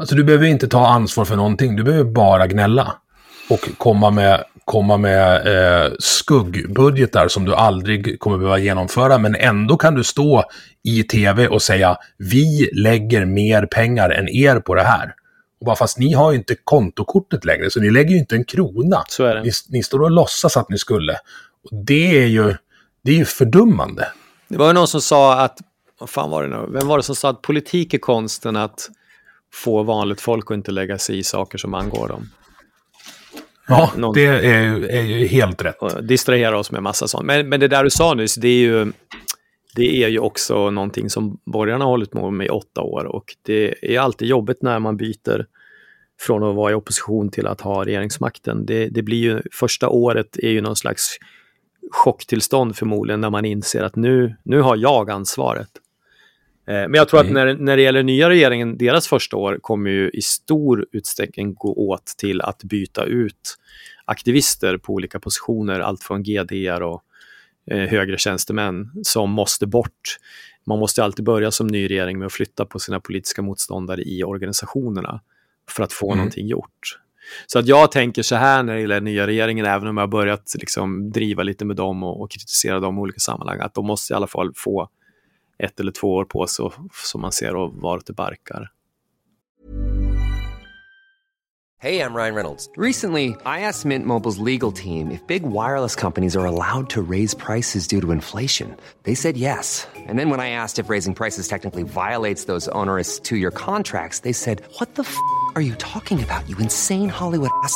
Alltså du behöver inte ta ansvar för någonting, du behöver bara gnälla. Och komma med, komma med eh, skuggbudgetar som du aldrig kommer behöva genomföra, men ändå kan du stå i tv och säga vi lägger mer pengar än er på det här. Och bara fast ni har ju inte kontokortet längre, så ni lägger ju inte en krona. Så är det. Ni, ni står och låtsas att ni skulle. Och det är ju det är ju fördummande. Det var ju någon som sa att, vad fan var det nu, vem var det som sa att politik är konsten att få vanligt folk att inte lägga sig i saker som angår dem. Ja, någon, det är, är ju helt rätt. Distrahera oss med massa sånt. Men, men det där du sa nyss, det är ju, det är ju också någonting som borgarna har hållit på med i åtta år och det är alltid jobbigt när man byter från att vara i opposition till att ha regeringsmakten. Det, det blir ju, första året är ju någon slags chocktillstånd förmodligen när man inser att nu, nu har jag ansvaret. Eh, men jag tror att när, när det gäller nya regeringen, deras första år kommer ju i stor utsträckning gå åt till att byta ut aktivister på olika positioner, allt från GDR och eh, högre tjänstemän som måste bort. Man måste alltid börja som ny regering med att flytta på sina politiska motståndare i organisationerna för att få mm. någonting gjort. Så att jag tänker så här när det gäller nya regeringen, även om jag har börjat liksom driva lite med dem och, och kritisera dem i olika sammanhang, att de måste i alla fall få ett eller två år på sig som man ser och vart det barkar. Hey, I'm Ryan Reynolds. Recently, I asked Mint Mobile's legal team if big wireless companies are allowed to raise prices due to inflation. They said yes. And then when I asked if raising prices technically violates those onerous two-year contracts, they said, "What the f*** are you talking about? You insane Hollywood ass."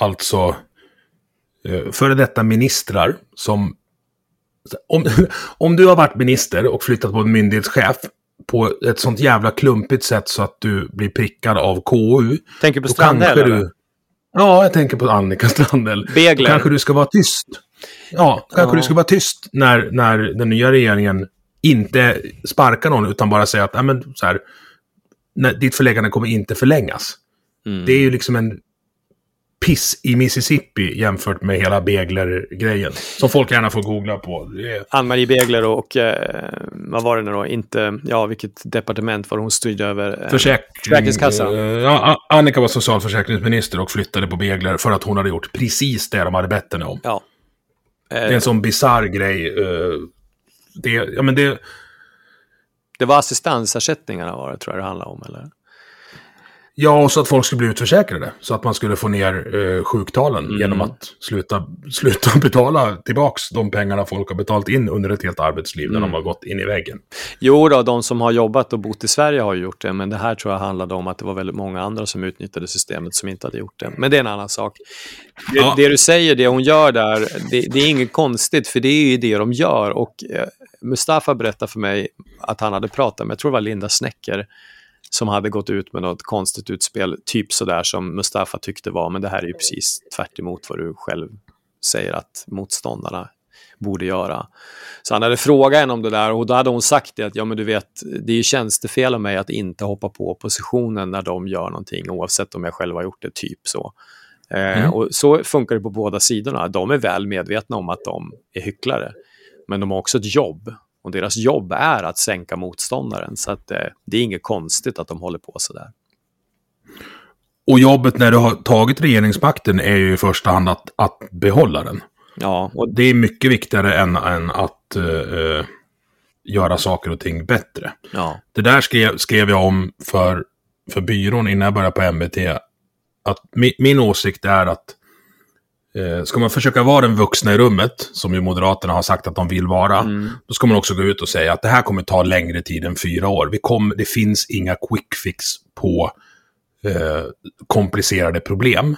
alltså eh, före detta ministrar som... Om, om du har varit minister och flyttat på en myndighetschef på ett sånt jävla klumpigt sätt så att du blir prickad av KU. Tänker på Strandhäll? Du, ja, jag tänker på Annika Strandhäll. Begler. Kanske du ska vara tyst. Ja, kanske Ja. du ska vara tyst när, när den nya regeringen inte sparkar någon utan bara säger att, "Nej, men så här, nej, ditt förläggande kommer inte förlängas. Mm. Det är ju liksom en piss i Mississippi jämfört med hela Begler-grejen. Som folk gärna får googla på. Är... Ann-Marie Begler och, eh, vad var det nu då, inte, ja vilket departement var hon styrde över? Eh, Försäkring, Försäkringskassan. Eh, Ja, Annika var socialförsäkringsminister och flyttade på Begler för att hon hade gjort precis det de hade bett henne om. Ja. Det är en sån bisarr grej. eh, Det, ja, men det, Det var assistansersättningarna var det, tror jag det handlade om, eller? Ja, och så att folk skulle bli utförsäkrade. Så att man skulle få ner eh, sjuktalen Mm. genom att sluta, sluta betala tillbaks de pengarna folk har betalat in under ett helt arbetsliv när Mm. de har gått in i väggen. Jo då, de som har jobbat och bott i Sverige har ju gjort det, men det här tror jag handlade om att det var väldigt många andra som utnyttjade systemet som inte hade gjort det. Men det är en annan sak. Det, Ja. det du säger, det hon gör där, det, det är inget konstigt, för det är ju det de gör. Och eh, Mustafa berättade för mig att han hade pratat med, jag tror det var Linda Snäcker, som hade gått ut med något konstigt utspel, typ sådär som Mustafa tyckte var, men det här är ju precis tvärt vad du själv säger att motståndarna borde göra. Så han hade frågat henne om det där och då hade hon sagt det att ja men du vet, det är ju tjänstefel av mig att inte hoppa på oppositionen när de gör någonting oavsett om jag själv har gjort det, typ så. Eh, och så funkar det på båda sidorna. De är väl medvetna om att de är hycklare. Men de har också ett jobb och deras jobb är att sänka motståndaren. Så att, eh, det är inget konstigt att de håller på sådär. Och jobbet när du har tagit regeringsmakten är ju i första hand att, att behålla den. Ja, och Det är mycket viktigare än, än att eh, eh, göra saker och ting bättre. ja. Det där skrev, skrev jag om för, för byrån innan jag började på MBT. Att mi, min åsikt är att eh, ska man försöka vara den vuxna i rummet, som ju Moderaterna har sagt att de vill vara, Mm. då ska man också gå ut och säga att det här kommer ta längre tid än fyra år. Vi kom, det finns inga quick fix på eh, komplicerade problem.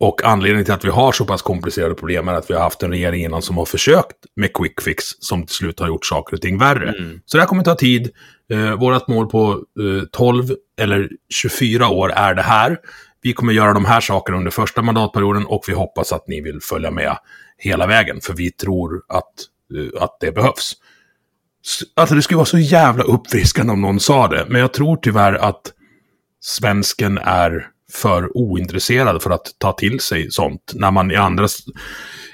Och anledningen till att vi har så pass komplicerade problem är att vi har haft en regering innan som har försökt med quick fix som till slut har gjort saker och ting värre. Mm. Så det här kommer ta tid. Eh, vårat mål på eh, 12 eller 24 år är det här. Vi kommer göra de här sakerna under första mandatperioden och vi hoppas att ni vill följa med hela vägen. För vi tror att, eh, att det behövs. Alltså det skulle vara så jävla uppfriskande om någon sa det. Men jag tror tyvärr att svensken är för ointresserad för att ta till sig sånt. När man i andra,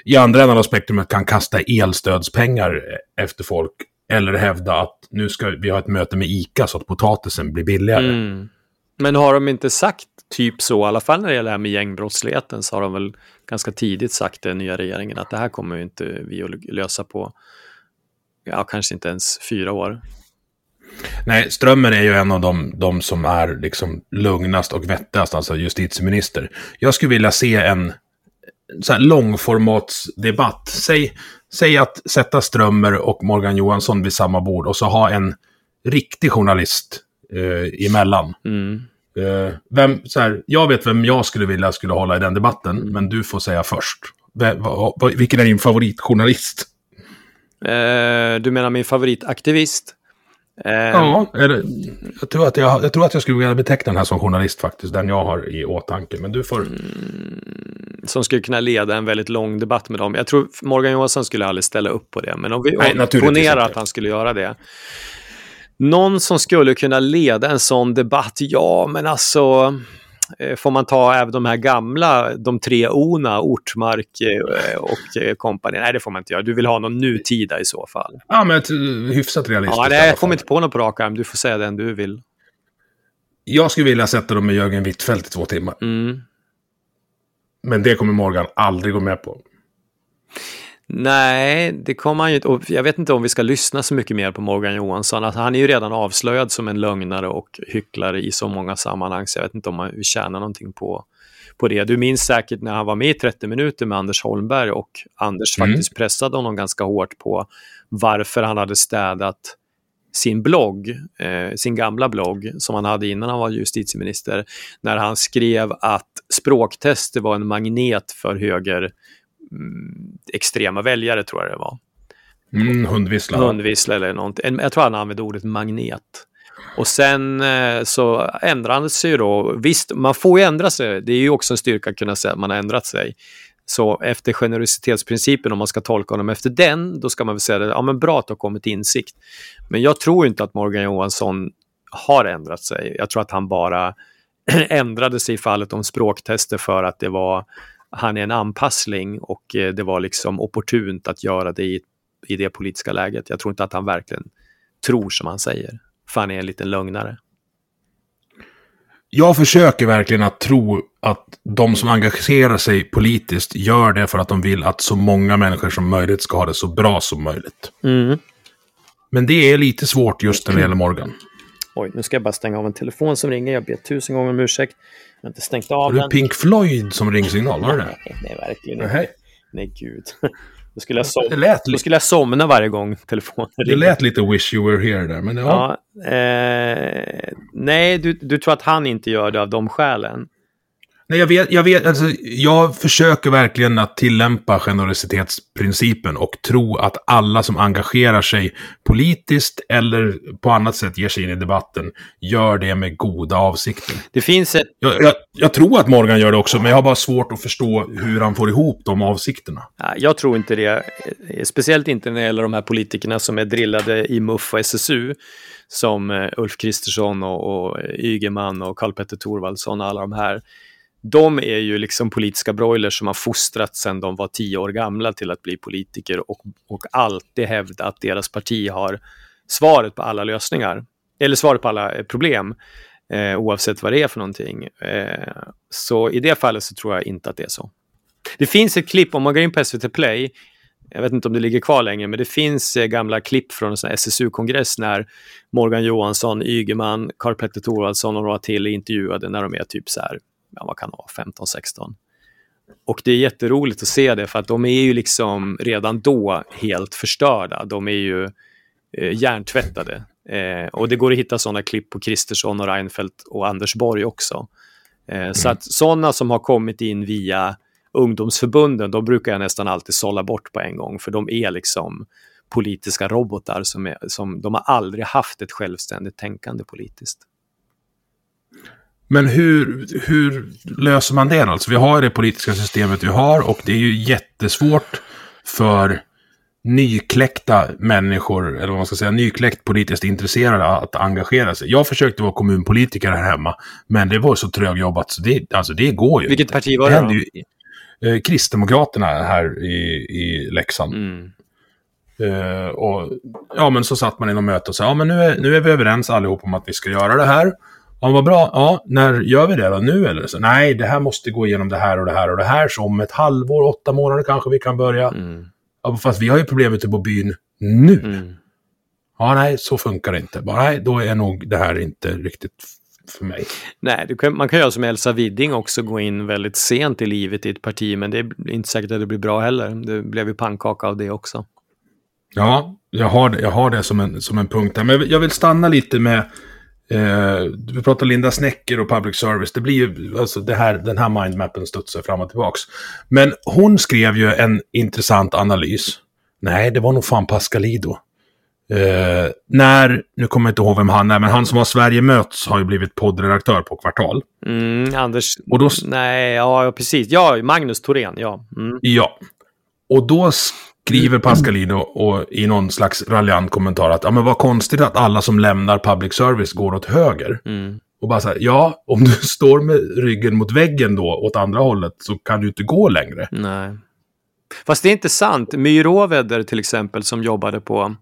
i andra änden av spektrumet kan kasta elstödspengar efter folk. Eller hävda att nu ska vi ha ett möte med ICA så att potatisen blir billigare. Mm. Men har de inte sagt typ så, i alla fall när det gäller det här med gängbrottsligheten, så har de väl ganska tidigt sagt, den nya regeringen, att det här kommer ju inte vi att lösa på, ja, kanske inte ens fyra år. Nej, Strömmer är ju en av de, de som är liksom lugnast och vettigast, alltså justitieminister. Jag skulle vilja se en så här långformatsdebatt. Säg, säg att sätta Strömmer och Morgan Johansson vid samma bord och så ha en riktig journalist eh, emellan. Mm. Eh, vem, så här, jag vet vem jag skulle vilja skulle hålla i den debatten, Mm. men du får säga först. Va- vilken är din favoritjournalist? Eh, du menar min favoritaktivist? Eh, Ja, det, jag, tror att jag, jag tror att jag skulle vilja beteckna den här som journalist faktiskt, den jag har i åtanke. Men du får... Mm. Som skulle kunna leda en väldigt lång debatt med dem. Jag tror Morgan Johansson skulle aldrig ställa upp på det, men om vi Nej, ponerar inte. att han skulle göra det. Någon som skulle kunna leda en sån debatt, ja, men alltså eh, får man ta även de här gamla, de tre Ona, Ortmark eh, och eh, kompani? Nej, det får man inte göra. Du vill ha någon nutida i så fall. Ja, men hyfsat realistiskt. Ja, nej, jag kommer inte på något på rak arm. Du får säga den du vill. Jag skulle vilja sätta dem med Jörgen Wittfeldt i två timmar. Mm. Men det kommer Morgan aldrig gå med på. Nej, det kommer han ju inte. Och jag vet inte om vi ska lyssna så mycket mer på Morgan Johansson. Alltså, han är ju redan avslöjad som en lögnare och hycklare i så många sammanhang, så jag vet inte om man tjänar någonting på, på det. Du minns säkert när han var med i 30 minuter med Anders Holmberg och Anders Mm. faktiskt pressade honom ganska hårt på varför han hade städat sin blogg, eh, sin gamla blogg som han hade innan han var justitieminister, när han skrev att språktester var en magnet för höger extrema väljare, tror jag det var. Mm, hundvissla. Hundvissla eller någonting. Jag tror han använde ordet magnet. Och sen eh, så ändrade han sig då. Visst, man får ju ändra sig. Det är ju också en styrka att kunna säga att man har ändrat sig. Så efter generositetsprincipen, om man ska tolka honom efter den, då ska man väl säga det, ja men bra att du har kommit till insikt. Men jag tror inte att Morgan Johansson har ändrat sig. Jag tror att han bara ändrade sig i fallet om språktester för att det var, han är en anpassling och eh, det var liksom opportunt att göra det i, i det politiska läget. Jag tror inte att han verkligen tror som han säger. För han är en liten lögnare. Jag försöker verkligen att tro att de som engagerar sig politiskt gör det för att de vill att så många människor som möjligt ska ha det så bra som möjligt. Men det är lite svårt just när det gäller Morgan. Oj, nu ska jag bara stänga av en telefon som ringer. Jag ber tusen gånger om ursäkt. Jag har inte stängt Har av du den. Pink Floyd som ringsignal? Var det det? Nej, nej, verkligen inte. Nej. Nej, gud. Då skulle, jag Det som... lät, li- skulle jag somna varje gång telefonen det ringer. lät lite wish you were here där, men ja. Ja, eh, nej, du, du tror att han inte gör det av de skälen? Nej, jag vet, jag vet, alltså, jag försöker verkligen att tillämpa generositetsprincipen och tro att alla som engagerar sig politiskt eller på annat sätt ger sig in i debatten gör det med goda avsikter. Det finns ett Jag, jag, jag tror att Morgan gör det också, men jag har bara svårt att förstå hur han får ihop de avsikterna. Ja, Jag tror inte det. Speciellt inte när det gäller de här politikerna som är drillade i MUF och SSU. Som eh, Ulf Kristersson och, och Ygeman och Karl-Petter Thorwaldsson och alla de här. De är ju liksom politiska broilers som har fostrats sedan de var tio år gamla till att bli politiker och, och alltid hävda att deras parti har svaret på alla lösningar. Eller svaret på alla eh, problem. Eh, oavsett vad det är för någonting. Eh, så i det fallet så tror jag inte att det är så. Det finns ett klipp, om man går in på SVT Play, jag vet inte om det ligger kvar längre, men det finns eh, gamla klipp från en SSU-kongress när Morgan Johansson, Ygeman, Karl-Petter Thorwaldsson och några till är intervjuade när de är typ så här, ja, vad kan det vara, 15-16. Och det är jätteroligt att se det för att de är ju liksom redan då helt förstörda. De är ju eh, hjärntvättade. Eh, och det går att hitta sådana klipp på Kristersson och Reinfeldt och Anders Borg också. Eh, Så att sådana som har kommit in via ungdomsförbunden, de brukar jag nästan alltid sålla bort på en gång, för de är liksom politiska robotar som, är, som de har aldrig haft ett självständigt tänkande politiskt. Men hur, hur löser man det? Alltså, vi har det politiska systemet vi har och det är ju jättesvårt för nykläckta människor, eller vad man ska säga, nykläckt politiskt intresserade att engagera sig. Jag försökte vara kommunpolitiker här hemma, men det var så trögjobbat så det, alltså det går ju Vilket inte. parti var det då? Ju, eh, Kristdemokraterna här i, i Leksand. Mm. Eh, och, ja, men så satt man i något möte och sa, ja men nu är, nu är vi överens allihop om att vi ska göra det här. Ja, vad bra. Ja, när gör vi det då? Nu eller? Så, Nej, det här måste gå igenom det här och det här och det här. Så om ett halvår, åtta månader kanske vi kan börja. Mm. Ja, fast vi har ju problem ute på byn nu. Mm. Ja, nej, så funkar det inte. Bara, nej, då är nog det här inte riktigt för mig. Nej, kan, man kan göra som Elsa Widding också, gå in väldigt sent i livet i ett parti, men det är inte säkert att det blir bra heller. Det blev ju pannkaka av det också. Ja, jag har jag har det som, en, som en punkt där. Men jag vill stanna lite med Eh, vi pratar Linda Snäcker och public service. Det blir ju, alltså det här, den här mindmappen studsar fram och tillbaks. Men hon skrev ju en intressant analys. Nej, det var nog fan Pascalido. Eh, när, nu kommer jag inte ihåg vem han är, men han som har Sverige möts har ju blivit poddredaktör på Kvartal. Mm, Anders... Och då, Nej, ja precis. Ja, Magnus Thorén, ja. Mm. Ja. Och då skriver Pascalino och i någon slags raljant kommentar att ja, men vad konstigt att alla som lämnar public service går åt höger. Mm. Och bara så här, ja, om du står med ryggen mot väggen då, åt andra hållet, så kan du inte gå längre. Nej. Fast det är inte sant. My Råväder till exempel som jobbade på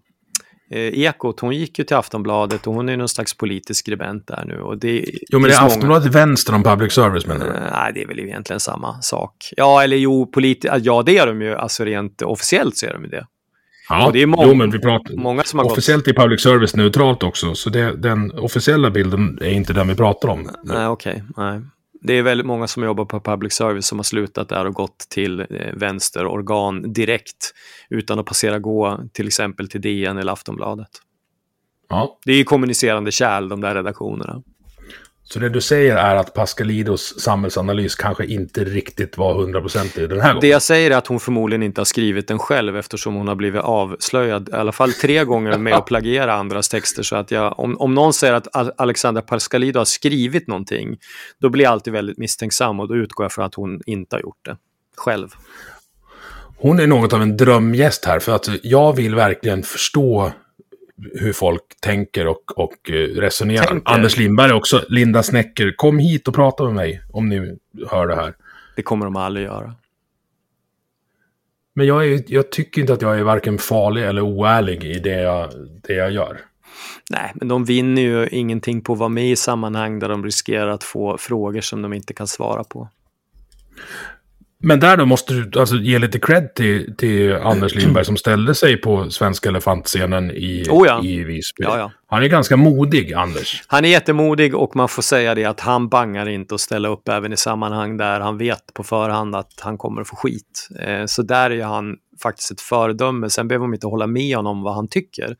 Ekot, hon gick ju till Aftonbladet och hon är någon slags politisk skribent där nu. Och det, Jo, men det är många- Aftonbladet vänster om public service menar du? Eh, Nej, det är väl egentligen samma sak. Ja, eller jo, politi- ja det är de ju. Alltså rent officiellt så är de ju det. Ja, och det är må- jo, men vi pratar... Många som har gått... Officiellt är public service neutralt också, så det, den officiella bilden är inte den vi pratar om. Nej, okej. nej. Det är väldigt många som jobbar på public service som har slutat där och gått till eh, vänsterorgan direkt utan att passera gå till exempel till DN eller Aftonbladet. Ja. Det är ju kommunicerande kärl, de där redaktionerna. Så det du säger är att Pascalidos samhällsanalys kanske inte riktigt var 100% i den här Det gången? jag säger är att hon förmodligen inte har skrivit den själv eftersom hon har blivit avslöjad i alla fall tre gånger med att plagiera andras texter. Så att jag, om, om någon säger att Al- Alexandra Pascalido har skrivit någonting, då blir jag alltid väldigt misstänksam och då utgår jag från att hon inte har gjort det själv. Hon är något av en drömgäst här, för att jag vill verkligen förstå hur folk tänker och, och eh, resonerar. Tänker. Anders Lindberg också, Linda Snäcker, kom hit och prata med mig om ni hör det här. Det kommer de aldrig göra. Men jag, är, jag tycker inte att jag är varken farlig eller oärlig i det jag, det jag gör. Nej, men de vinner ju ingenting på att vara med i sammanhang där de riskerar att få frågor som de inte kan svara på. Men där då måste du alltså ge lite cred till, till Anders Lindberg som ställde sig på Svenska Elefantscenen i, Oh ja. i Visby. Ja, ja. Han är ganska modig, Anders. Han är jättemodig och man får säga det att han bangar inte att ställa upp även i sammanhang där han vet på förhand att han kommer att få skit. Eh, Så där är han faktiskt ett föredöme. Sen behöver man inte hålla med honom vad han tycker.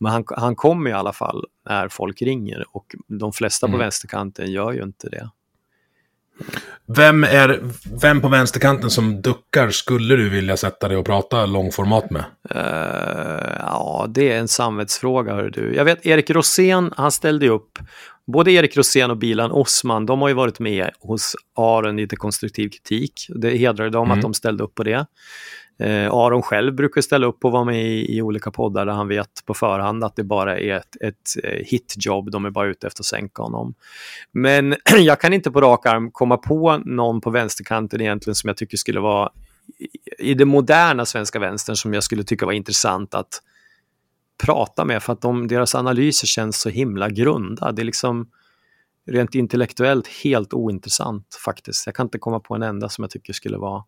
Men han, han kommer i alla fall när folk ringer och de flesta på Mm. vänsterkanten gör ju inte det. Vem, är, vem på vänsterkanten som duckar skulle du vilja sätta dig och prata långformat med? Eh, ja, det är en samvetsfråga, hör du. Jag vet, Erik Rosén, han ställde upp. Både Erik Rosén och Bilan Osman, de har ju varit med hos Aron i lite konstruktiv kritik. Det hedrar dem Mm. att de ställde upp på det. Eh, Aron själv brukar ställa upp och vara med i, i olika poddar där han vet på förhand att det bara är ett, ett eh, hitjobb, de är bara ute efter att sänka honom. Men jag kan inte på rak arm komma på någon på vänsterkanten egentligen som jag tycker skulle vara i- i moderna svenska vänstern som jag skulle tycka var intressant att prata med för att de, deras analyser känns så himla grunda. Det är liksom rent intellektuellt helt ointressant faktiskt. Jag kan inte komma på en enda som jag tycker skulle vara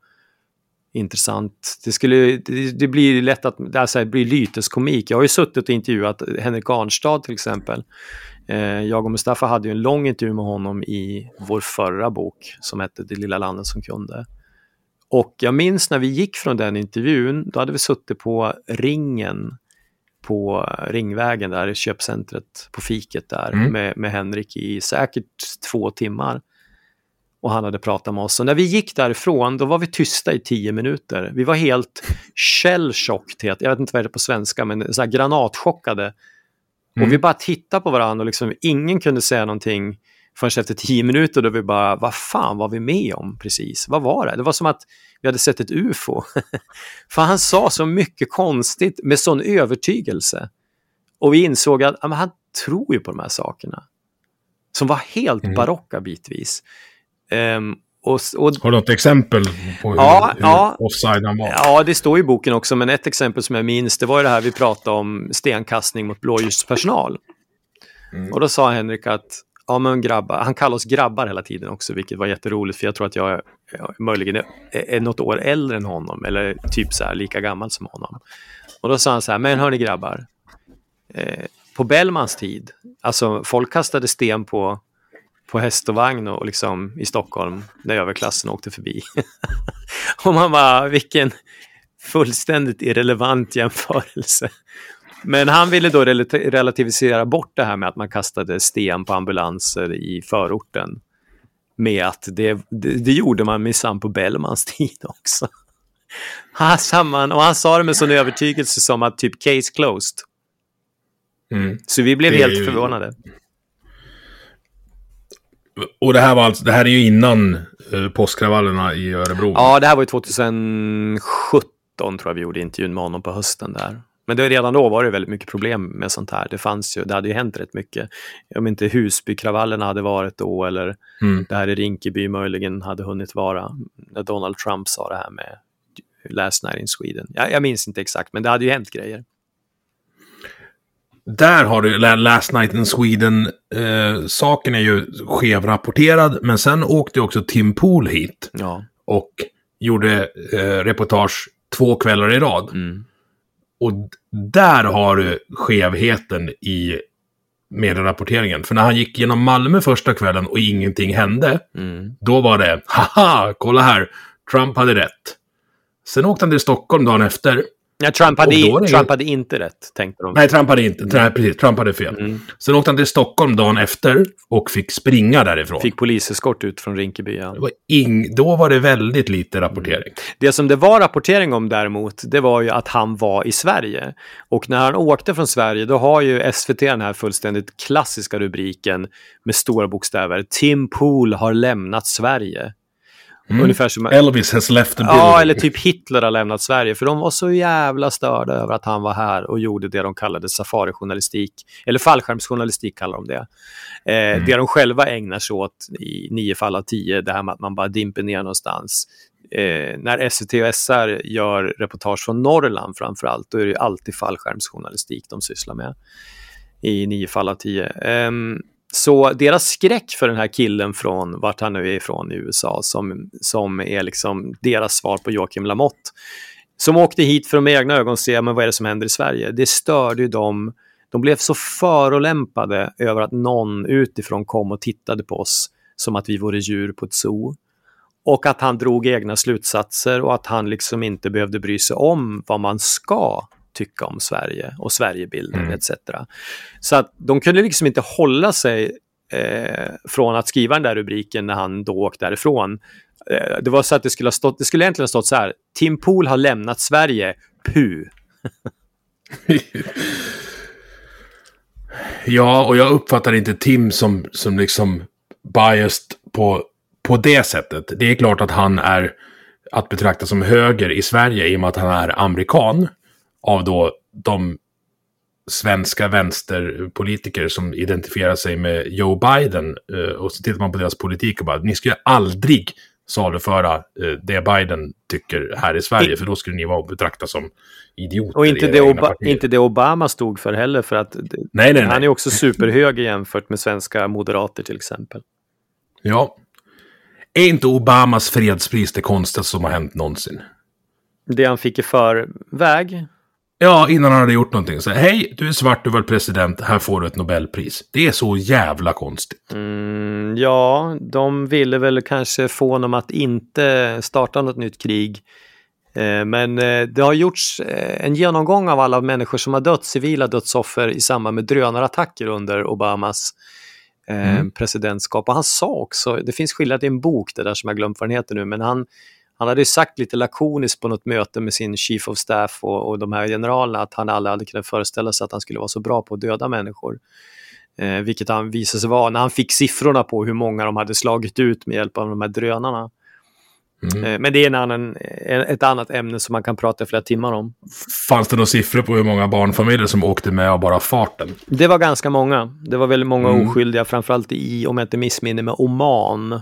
intressant. Det, skulle, det, det blir lätt att det, alltså, det blir lyteskomik. Jag har ju suttit och intervjuat Henrik Arnstad till exempel. Eh, jag och Mustafa hade ju en lång intervju med honom i vår förra bok som hette Det lilla landet som kunde. Och jag minns när vi gick från den intervjun, då hade vi suttit på ringen på Ringvägen där i köpcentret på fiket där Mm. med, med Henrik i säkert två timmar. Och han hade pratat med oss. Och när vi gick därifrån, då var vi tysta i tio minuter. Vi var helt shell-shocked, jag vet inte vad det är på svenska, men så granatchockade. Mm. Och vi bara tittade på varandra och liksom, ingen kunde säga någonting förrän efter tio minuter då vi bara, vad fan var vi med om precis? Vad var det? Det var som att vi hade sett ett ufo. För han sa så mycket konstigt med sån övertygelse. Och vi insåg att ja, han tror ju på de här sakerna. Som var helt Mm. barocka bitvis. Ehm, och, och Har du något exempel på hur, Ja, hur ja. offside han var? Ja, det står i boken också, men ett exempel som jag minns, det var ju det här vi pratade om stenkastning mot blåljuspersonal. Mm. Och då sa Henrik att, ja men grabbar, han kallar oss grabbar hela tiden också, vilket var jätteroligt, för jag tror att jag är, jag möjligen är, är något år äldre än honom, eller typ så här lika gammal som honom. Och då sa han så här, men hörni grabbar, eh, på Bellmans tid, alltså folk kastade sten på på häst och vagn och liksom i Stockholm när överklassen åkte förbi. och man bara, vilken fullständigt irrelevant jämförelse. Men han ville då rel- relativisera bort det här med att man kastade sten på ambulanser i förorten. Med att det, det, det gjorde man minsann på Bellmans tid också. Han, samman, och han sa det med sån övertygelse som att typ case closed. Mm. Så vi blev Det helt ju- förvånade. Och det här, var alltså, det här är ju innan eh, påskkravallerna i Örebro. Ja, det här var ju 2017 tror jag vi gjorde intervjun med honom på hösten där. Men det, redan då var det väldigt mycket problem med sånt här. Det fanns ju, det hade ju hänt rätt mycket. Om inte Husbykravallerna hade varit då eller Mm. det här i Rinkeby möjligen hade hunnit vara när Donald Trump sa det här med Last Night in Sweden. Jag, jag minns inte exakt, men det hade ju hänt grejer. Där har du La- Last Night in Sweden. Eh, saken är ju skevrapporterad, men sen åkte också Tim Pool hit Ja. och gjorde eh, reportage två kvällar i rad. Mm. Och där har du skevheten i medierapporteringen. För när han gick genom Malmö första kvällen och ingenting hände, Mm. då var det haha, kolla här, Trump hade rätt. Sen åkte han till Stockholm dagen efter. Ja, Trump, hade, det- Trump hade inte rätt, tänkte de. Nej, Trump hade inte. Nej, precis. Trump hade fel. Mm. Sen åkte han till Stockholm dagen efter och fick springa därifrån. Fick poliseskort ut från Rinkeby. Ja. Var ing... Då var det väldigt lite rapportering. Det som det var rapportering om däremot, det var ju att han var i Sverige. Och när han åkte från Sverige, då har ju SVT den här fullständigt klassiska rubriken med stora bokstäver. Tim Pool har lämnat Sverige. Ungefär som... Elvis has left the building. Ja, eller typ Hitler har lämnat Sverige, för de var så jävla störda över att han var här och gjorde det de kallade safarijournalistik, eller fallskärmsjournalistik kallar de det. Eh, Det de själva ägnar sig åt i nio fall av tio, det här med att man bara dimper ner någonstans. Eh, när SVT och SR gör reportage från Norrland framför allt, då är det alltid fallskärmsjournalistik de sysslar med i nio fall av tio. Ehm, så deras skräck för den här killen från vart han nu är ifrån i USA som, som är liksom deras svar på Joakim Lamotte som åkte hit för att med egna ögon se men vad är det som händer i Sverige. Det störde ju dem. De blev så förolämpade över att någon utifrån kom och tittade på oss som att vi vore djur på ett zoo. Och att han drog egna slutsatser och att han liksom inte behövde bry sig om vad man ska tycka om Sverige och Sverigebilden Mm. etc. Så att de kunde liksom inte hålla sig eh, från att skriva den där rubriken när han då åkte därifrån. Eh, det var så att det skulle ha stått, det skulle egentligen ha stått så här, Tim Pool har lämnat Sverige, pu. Ja, och jag uppfattar inte Tim som, som liksom biased på, på det sättet. Det är klart att han är att betrakta som höger i Sverige i och med att han är amerikan. Av då de svenska vänsterpolitiker som identifierar sig med Joe Biden. eh, Och så tittar man på deras politik och bara, ni skulle aldrig saluföra eh, det Biden tycker här i Sverige, för då skulle ni vara betrakta som idioter. Och inte det, egna Oba, partier. inte det Obama stod för heller, för att Nej, nej, nej. han är också superhög jämfört med svenska moderater till exempel. Ja. Är inte Obamas fredspris det konstigaste som har hänt någonsin? Det han fick i förväg, Ja, innan han hade gjort någonting. Så hej, du är svart, du var president, här får du ett Nobelpris. Det är så jävla konstigt. Mm, ja, de ville väl kanske få honom att inte starta något nytt krig. Eh, men eh, det har gjorts eh, en genomgång av alla människor som har dött, civila dödsoffer i samband med drönarattacker under Obamas eh, presidentskap. Och han sa också, det finns skildrat i en bok, det där som jag glömt vad den heter nu, men han, han hade ju sagt lite lakoniskt på något möte med sin chief of staff och, och de här generalerna att han aldrig hade kunnat föreställa sig att han skulle vara så bra på att döda människor. Eh, vilket han visade sig vara när han fick siffrorna på hur många de hade slagit ut med hjälp av de här drönarna. Mm. Eh, men det är en annan, eh, ett annat ämne som man kan prata flera timmar om. Fanns det några siffror på hur många barnfamiljer som åkte med av bara farten? Det var ganska många. Det var väldigt många Mm. oskyldiga, framförallt i, om jag inte missminner mig, Oman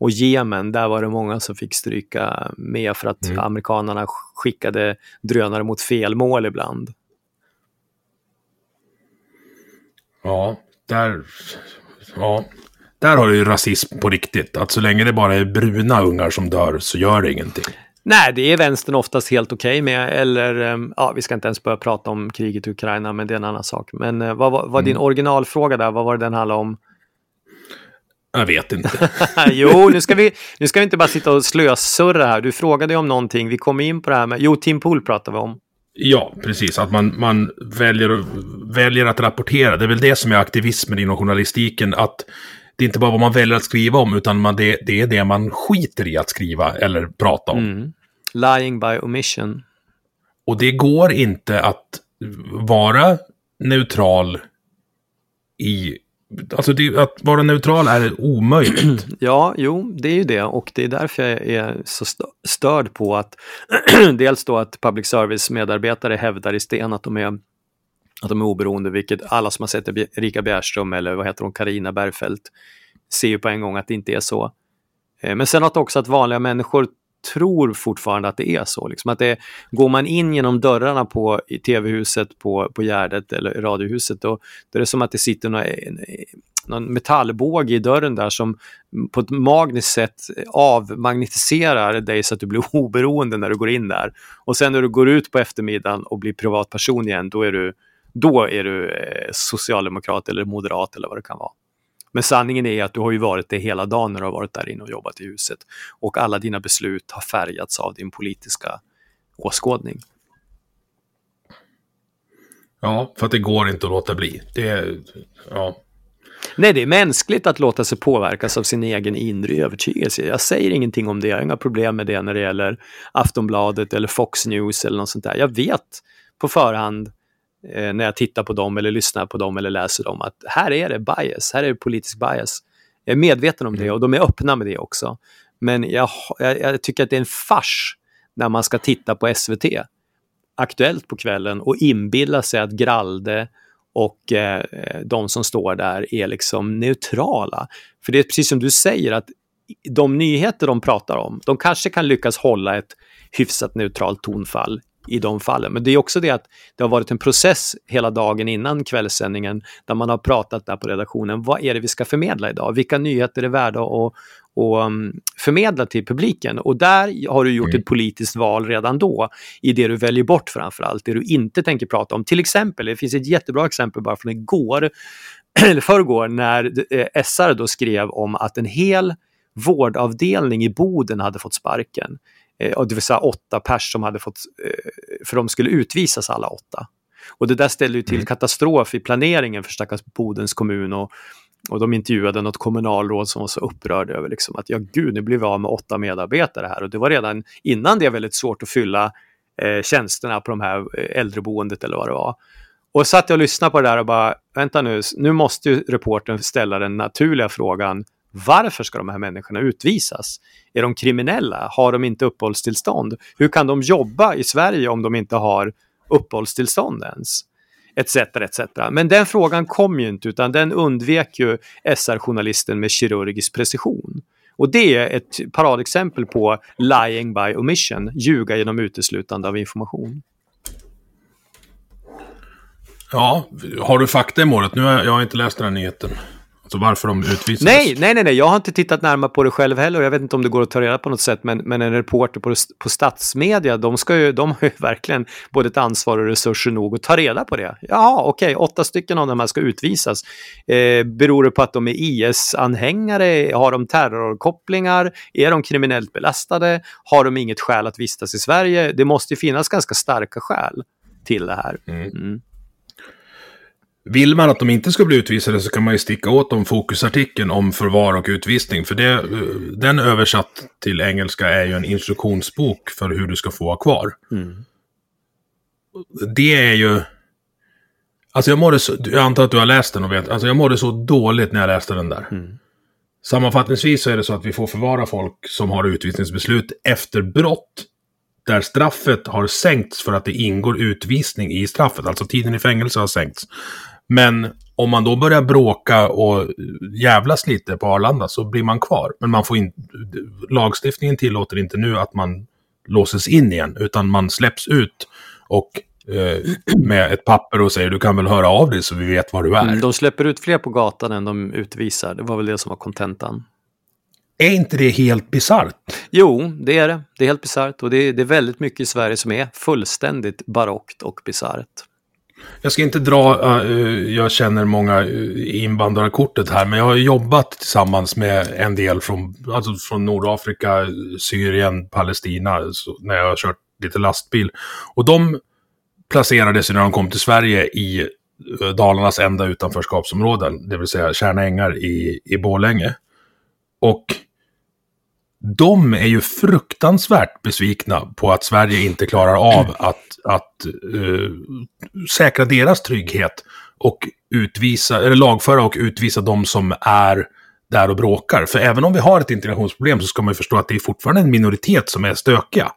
och Jemen. Där var det många som fick stryka med för att Mm. amerikanerna skickade drönare mot fel mål ibland. Ja, där... Ja. Där har du ju rasism på riktigt. Att så länge det bara är bruna ungar som dör så gör det ingenting. Nej, det är vänstern oftast helt okej med. Eller, ehm, ja, vi ska inte ens börja prata om kriget i Ukraina, men det är en annan sak. Men eh, vad var vad din originalfråga där? Vad var det den handlade om? Jag vet inte. jo, nu ska, vi, nu ska vi inte bara sitta och slösurra här. Du frågade om någonting. Vi kom in på det här med... Jo, Tim Pool pratade vi om. Ja, precis. Att man, man väljer, väljer att rapportera. Det är väl det som är aktivismen inom journalistiken. Att det är inte bara vad man väljer att skriva om, utan man, det, det är det man skiter i att skriva eller prata om. Mm. Lying by omission. Och det går inte att vara neutral i... Alltså det, att vara neutral är omöjligt. Ja, jo, det är ju det och det är därför jag är så störd på att dels då att public service medarbetare hävdar i sten att de är att de är oberoende, vilket alla som har sett Erika Bjärström eller vad heter hon, Karina Bergfeldt ser ju på en gång att det inte är så. Eh, men sen att också att vanliga människor tror fortfarande att det är så. Liksom att det, går man in genom dörrarna på tv-huset, på, på Gärdet eller radiohuset, då, då är det som att det sitter några, någon metallbåge i dörren där som på ett magiskt sätt avmagnetiserar dig så att du blir oberoende när du går in där. Och sen när du går ut på eftermiddagen och blir privatperson igen, då är du, då är du eh, socialdemokrat eller moderat eller vad det kan vara. Men sanningen är att du har ju varit det hela dagen när du har varit där inne och jobbat i huset. Och alla dina beslut har färgats av din politiska åskådning. Ja, för att det går inte att låta bli. Det ja. Nej, det är mänskligt att låta sig påverkas av sin egen inre övertygelse. Jag säger ingenting om det, jag har inga problem med det när det gäller Aftonbladet eller Fox News eller något sånt där. Jag vet på förhand eh, när jag tittar på dem eller lyssnar på dem eller läser dem att här är det bias, här är det politisk bias. Jag är medveten om det mm. och de är öppna med det också. Men jag, jag, jag tycker att det är en fars när man ska titta på SVT, Aktuellt på kvällen och inbilla sig att Gralde och eh, de som står där är liksom neutrala. För det är precis som du säger att de nyheter de pratar om, de kanske kan lyckas hålla ett hyfsat neutralt tonfall i de fallen. Men det är också det att det har varit en process hela dagen innan kvällssändningen där man har pratat där på redaktionen. Vad är det vi ska förmedla idag? Vilka nyheter är värda att och um, förmedla till publiken. Och där har du gjort mm. ett politiskt val redan då i det du väljer bort framför allt, det du inte tänker prata om. Till exempel, det finns ett jättebra exempel bara från igår, eller förrgår, när eh, SR då skrev om att en hel vårdavdelning i Boden hade fått sparken. Eh, det vill säga åtta pers som hade fått, eh, för de skulle utvisas alla åtta. Och det där ställde ju till mm. katastrof i planeringen för stackars Bodens kommun och, och de intervjuade något kommunalråd som var så upprörd över liksom att ja gud, nu blir vi av med åtta medarbetare här och det var redan innan det väldigt svårt att fylla eh, tjänsterna på de här eh, äldreboendet eller vad det var. Och satt jag och lyssnade på det där och bara, vänta nu, nu måste ju reportern ställa den naturliga frågan, varför ska de här människorna utvisas? Är de kriminella? Har de inte uppehållstillstånd? Hur kan de jobba i Sverige om de inte har uppehållstillstånd ens? etcetera etcetera. Men den frågan kom ju inte, utan den undvek ju SR-journalisten med kirurgisk precision. Och det är ett paradexempel på lying by omission, ljuga genom uteslutande av information. Ja, har du fakta i målet? Nu har jag, jag har inte läst den här nyheten. Alltså varför de utvisades? Nej, nej, nej, nej, jag har inte tittat närmare på det själv heller och jag vet inte om det går att ta reda på något sätt, men, men en reporter på, på statsmedia, de, ska ju, de har ju verkligen både ett ansvar och resurser nog att ta reda på det. Jaha, okej, okay, åtta stycken av de här ska utvisas. Eh, beror det på att de är IS-anhängare? Har de terrorkopplingar? Är de kriminellt belastade? Har de inget skäl att vistas i Sverige? Det måste ju finnas ganska starka skäl till det här. Mm. Mm. Vill man att de inte ska bli utvisade så kan man ju sticka åt dem fokusartikeln om förvar och utvisning. För det, den översatt till engelska är ju en instruktionsbok för hur du ska få vara kvar. Mm. Det är ju... Alltså jag mådde så, jag antar att du har läst den och vet. Alltså jag mådde så dåligt när jag läste den där. Mm. Sammanfattningsvis så är det så att vi får förvara folk som har utvisningsbeslut efter brott där straffet har sänkts för att det ingår utvisning i straffet. Alltså tiden i fängelse har sänkts. Men om man då börjar bråka och jävlas lite på Arlanda så blir man kvar. Men man får in, lagstiftningen tillåter inte nu att man låses in igen, utan man släpps ut och eh, med ett papper och säger du kan väl höra av dig så vi vet var du är. Mm, de släpper ut fler på gatan än de utvisar. Det var väl det som var kontentan. Är inte det helt bisarrt? Jo, det är det. Det är helt bisarrt och det är, det är väldigt mycket i Sverige som är fullständigt barockt och bisarrt. Jag ska inte dra, uh, jag känner många eh, invandrarkortet här, men jag har jobbat tillsammans med en del från, alltså från Nordafrika, Syrien, Palestina, när jag har kört lite lastbil. Och de placerades när de kom till Sverige i Dalarnas enda utanförskapsområden, det vill säga Tjärna ängar i, i Borlänge. Och de är ju fruktansvärt besvikna på att Sverige inte klarar av att, att uh, säkra deras trygghet och utvisa, eller lagföra och utvisa de som är där och bråkar. För även om vi har ett integrationsproblem så ska man ju förstå att det är fortfarande en minoritet som är stökiga.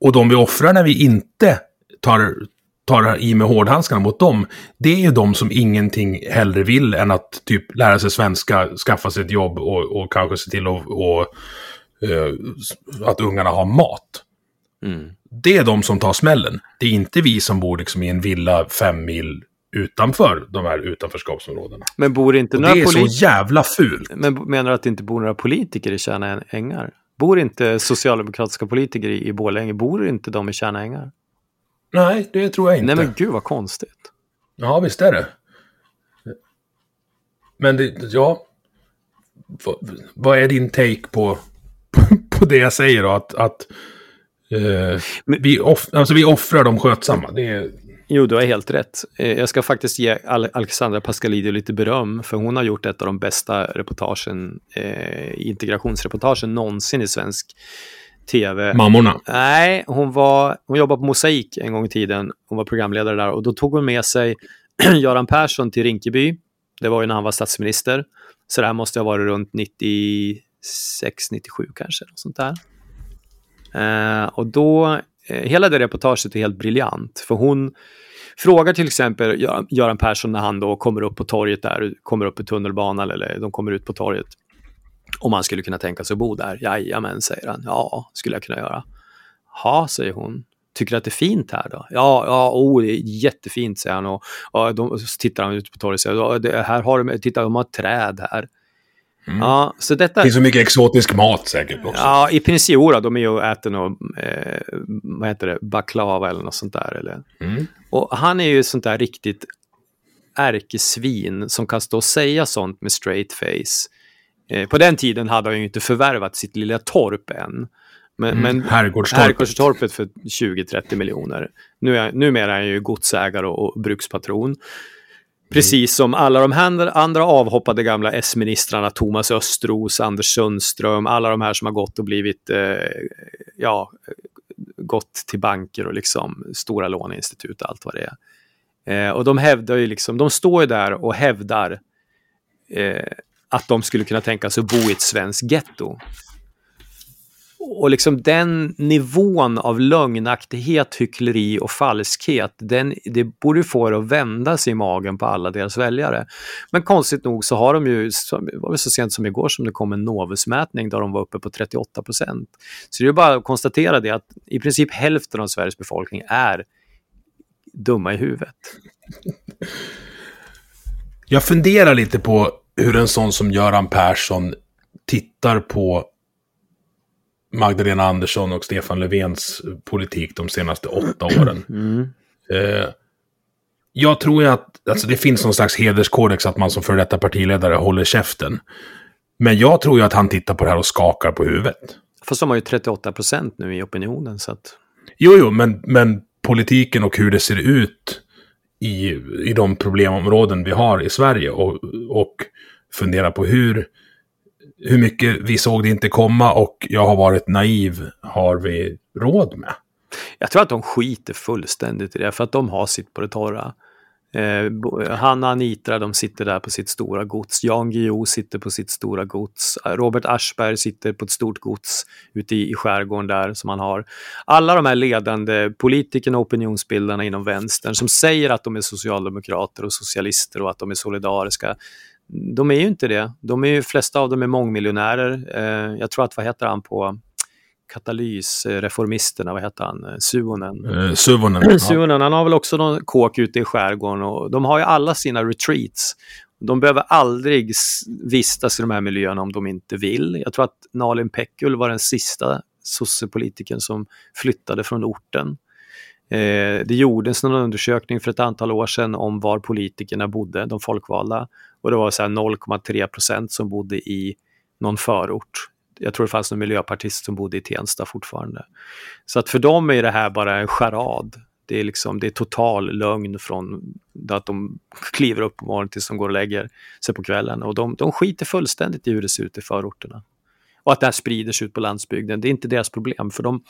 Och de vi offrar när vi inte tar, tar i med hårdhandskarna mot dem, det är ju de som ingenting hellre vill än att typ lära sig svenska, skaffa sig ett jobb och, och kanske se till att, och, uh, att ungarna har mat. Mm. Det är de som tar smällen. Det är inte vi som bor liksom i en villa fem mil utanför de här utanförskapsområdena. Men bor inte några Det är så jävla fult. Men menar du att det inte bor några politiker i Tjärna ängar? Bor inte socialdemokratiska politiker i, i Borlänge, bor inte de i Tjärna ängar? Nej, det tror jag inte. Nej men gud vad konstigt. Ja, visst är det. Men det, ja. Vad är din take på, på det jag säger då? Att, att eh, vi, off, alltså vi offrar de skötsamma. Det är, Jo, du har helt rätt. Eh, jag ska faktiskt ge Alexandra Pascalidou lite beröm, för hon har gjort ett av de bästa reportagen, eh, integrationsreportagen någonsin i svensk tv. Mammorna? Nej, hon, var, hon jobbade på Mosaik en gång i tiden. Hon var programledare där och då tog hon med sig Göran Persson till Rinkeby. Det var ju när han var statsminister. Så det här måste ha varit runt 96, 97 kanske. Något sånt där. Eh, och då Eh, hela det reportaget är helt briljant. För hon frågar till exempel Göran Persson när han då kommer upp på torget där, kommer upp i tunnelbanan eller de kommer ut på torget. Om han skulle kunna tänka sig att bo där. Jajamän, säger han. Ja, skulle jag kunna göra. Ja, säger hon. Tycker du att det är fint här då? Ja, ja oh, det är jättefint, säger han. Och, och de, så tittar han ut på torget och säger, här har de, titta, de har träd här. Mm. Ja, så detta... Det finns så mycket exotisk mat säkert också. Ja, i princip, jo, de är ju äter något, eh, vad heter det, baklava eller något sånt där. Eller? Mm. Och han är ju sånt där riktigt ärkesvin som kan stå och säga sånt med straight face. Eh, på den tiden hade han ju inte förvärvat sitt lilla torp än. Men, mm. men Herrgårdstorpet. Herrgårdstorpet för 20-30 miljoner. Nu är, numera är han ju godsägare och, och brukspatron. Precis som alla de andra avhoppade gamla S-ministrarna, Thomas Östros, Anders Sundström, alla de här som har gått och blivit, eh, ja, gått till banker och liksom stora låneinstitut och allt vad det är. Eh, och de hävdar ju liksom, de står ju där och hävdar eh, att de skulle kunna tänka sig att bo i ett svenskt getto och liksom den nivån av lögnaktighet, hyckleri och falskhet, den, det borde få det att vända sig i magen på alla deras väljare. Men konstigt nog så har de ju, det var så sent som igår som det kom en Novusmätning där de var uppe på 38 procent. Så det är bara att konstatera det att i princip hälften av Sveriges befolkning är dumma i huvudet. Jag funderar lite på hur en sån som Göran Persson tittar på Magdalena Andersson och Stefan Löfvens politik de senaste åtta åren. Mm. Eh, jag tror att alltså det finns någon slags hederskodex att man som före detta partiledare håller käften. Men jag tror ju att han tittar på det här och skakar på huvudet. Fast de har ju 38 procent nu i opinionen. Så att... Jo, jo, men, men politiken och hur det ser ut i, i de problemområden vi har i Sverige och, och fundera på hur hur mycket vi såg det inte komma och jag har varit naiv har vi råd med. Jag tror att de skiter fullständigt i det för att de har sitt på det torra. Eh, Hanna och Anitra de sitter där på sitt stora gods. Jan Guillou sitter på sitt stora gods. Eh, Robert Aschberg sitter på ett stort gods ute i, i skärgården där som han har. Alla de här ledande politikerna och opinionsbildarna inom vänstern som säger att de är socialdemokrater och socialister och att de är solidariska de är ju inte det. De är ju, flesta av dem är mångmiljonärer. Eh, jag tror att, vad heter han på Katalys, eh, reformisterna, vad heter han, eh, Suonen? Eh, Suonen. Suonen, han har väl också någon kåk ute i skärgården och de har ju alla sina retreats. De behöver aldrig vistas i de här miljöerna om de inte vill. Jag tror att Nalin Pekgul var den sista sossepolitiken som flyttade från orten. Eh, det gjordes någon undersökning för ett antal år sedan om var politikerna bodde, de folkvalda. Och det var 0,3 procent som bodde i någon förort. Jag tror det fanns någon miljöpartist som bodde i Tensta fortfarande. Så att för dem är det här bara en charad. Det är, liksom, det är total lögn från att de kliver upp på morgonen tills de går och lägger sig på kvällen. Och de, de skiter fullständigt i hur det ser ut i förorterna. Och att det här sprider sig ut på landsbygden, det är inte deras problem. För de,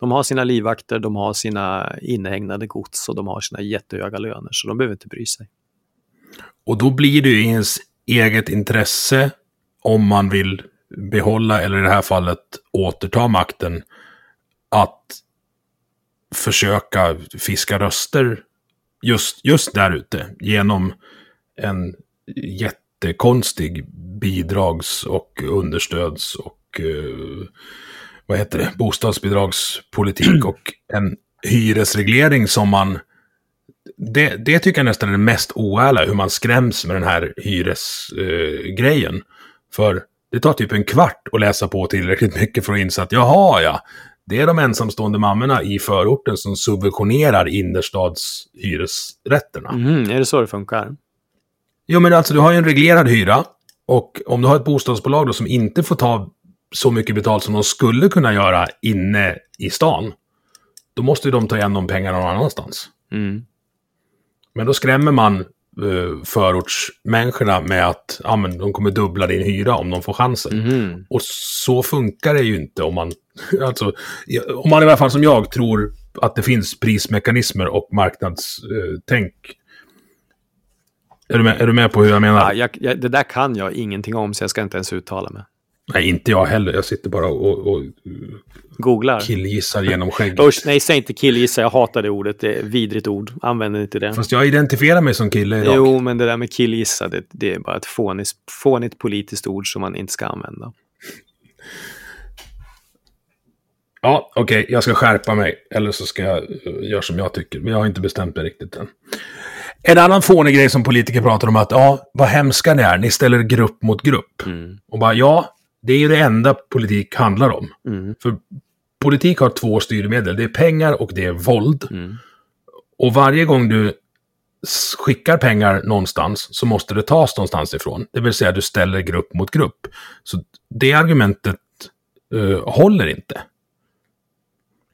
de har sina livvakter, de har sina inhägnade gods och de har sina jättehöga löner. Så de behöver inte bry sig. Och då blir det ju ens eget intresse om man vill behålla, eller i det här fallet återta makten, att försöka fiska röster just, just där ute genom en jättekonstig bidrags och understöds och vad heter det, bostadsbidragspolitik och en hyresreglering som man det, det tycker jag nästan är det mest oärliga, hur man skräms med den här hyresgrejen. Uh, För det tar typ en kvart att läsa på tillräckligt mycket för att inse att jaha ja, det är de ensamstående mammorna i förorten som subventionerar innerstadshyresrätterna. Mm, är det så det funkar? Jo, men alltså du har ju en reglerad hyra och om du har ett bostadsbolag då som inte får ta så mycket betalt som de skulle kunna göra inne i stan, då måste de ta igen de pengarna någon annanstans. Mm. Men då skrämmer man uh, förortsmänniskorna med att ja, men de kommer dubbla din hyra om de får chansen. Mm. Och så funkar det ju inte om man, alltså, om man i alla fall som jag tror att det finns prismekanismer och marknadstänk. Är du, med, är du med på hur jag menar? Ja, jag, jag, det där kan jag ingenting om, så jag ska inte ens uttala mig. Nej, inte jag heller. Jag sitter bara och, och Googlar. killgissar genom skägget. Usch, nej, säg inte killgissa. Jag hatar det ordet. Det är ett vidrigt ord. Använd inte det. Fast jag identifierar mig som kille idag. Jo, men det där med killgissa, det, det är bara ett fånigt, fånigt politiskt ord som man inte ska använda. Ja, okej, okay, jag ska skärpa mig. Eller så ska jag uh, göra som jag tycker. Men jag har inte bestämt mig riktigt än. En annan fånig grej som politiker pratar om att, ja, vad hemska ni är. Ni ställer grupp mot grupp. Mm. Och bara, ja, det är ju det enda politik handlar om. Mm. För politik har två styrmedel. Det är pengar och det är våld. Mm. Och varje gång du skickar pengar någonstans så måste det tas någonstans ifrån. Det vill säga du ställer grupp mot grupp. Så det argumentet uh, håller inte.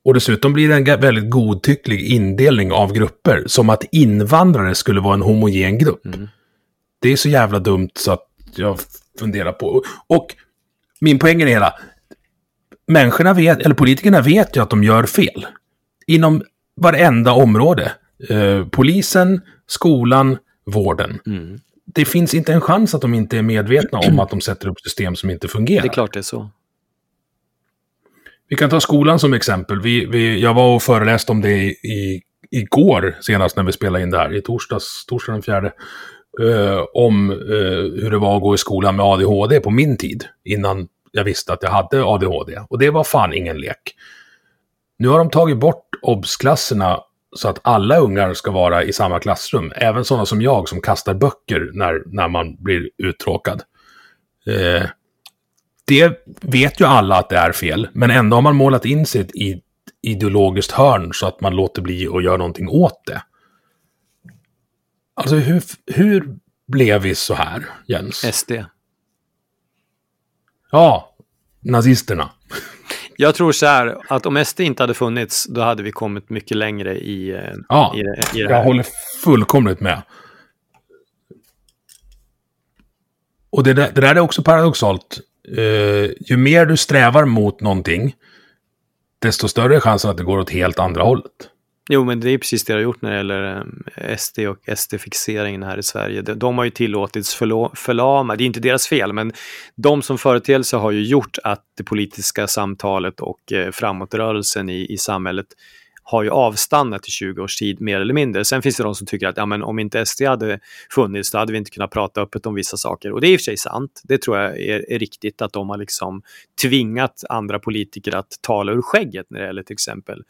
Och dessutom blir det en väldigt godtycklig indelning av grupper. Som att invandrare skulle vara en homogen grupp. Mm. Det är så jävla dumt så att jag funderar på. Och min poäng är hela. Människorna vet, eller politikerna vet ju att de gör fel. Inom varenda område. Eh, polisen, skolan, vården. Mm. Det finns inte en chans att de inte är medvetna om att de sätter upp system som inte fungerar. Det är klart det är så. Vi kan ta skolan som exempel. Vi, vi, jag var och föreläste om det i, i, igår senast när vi spelade in det här, i torsdags, torsdag den fjärde eh, om eh, hur det var att gå i skolan med ADHD på min tid. Innan jag visste att jag hade ADHD. Och det var fan ingen lek. Nu har de tagit bort obsklasserna så att alla ungar ska vara i samma klassrum. Även sådana som jag som kastar böcker när, när man blir uttråkad. Eh, det vet ju alla att det är fel, men ändå har man målat in sig i ett ideologiskt hörn så att man låter bli att göra någonting åt det. Alltså hur, hur blev vi så här, Jens? SD. Ja, nazisterna. Jag tror så här, att om SD inte hade funnits, då hade vi kommit mycket längre i, eh, ja, i, i det här. Jag håller fullkomligt med. Och det där, det där är också paradoxalt. Uh, ju mer du strävar mot någonting, desto större är chansen att det går åt helt andra hållet. Jo, men det är precis det det har gjort när det gäller eh, SD och SD-fixeringen här i Sverige. De, de har ju tillåtits förlama, det är inte deras fel, men de som företeelse har ju gjort att det politiska samtalet och eh, framåtrörelsen i, i samhället har ju avstannat i 20 års tid mer eller mindre. Sen finns det de som tycker att ja, men om inte SD hade funnits då hade vi inte kunnat prata öppet om vissa saker. Och det är i och för sig sant. Det tror jag är, är riktigt att de har liksom tvingat andra politiker att tala ur skägget när det gäller till exempel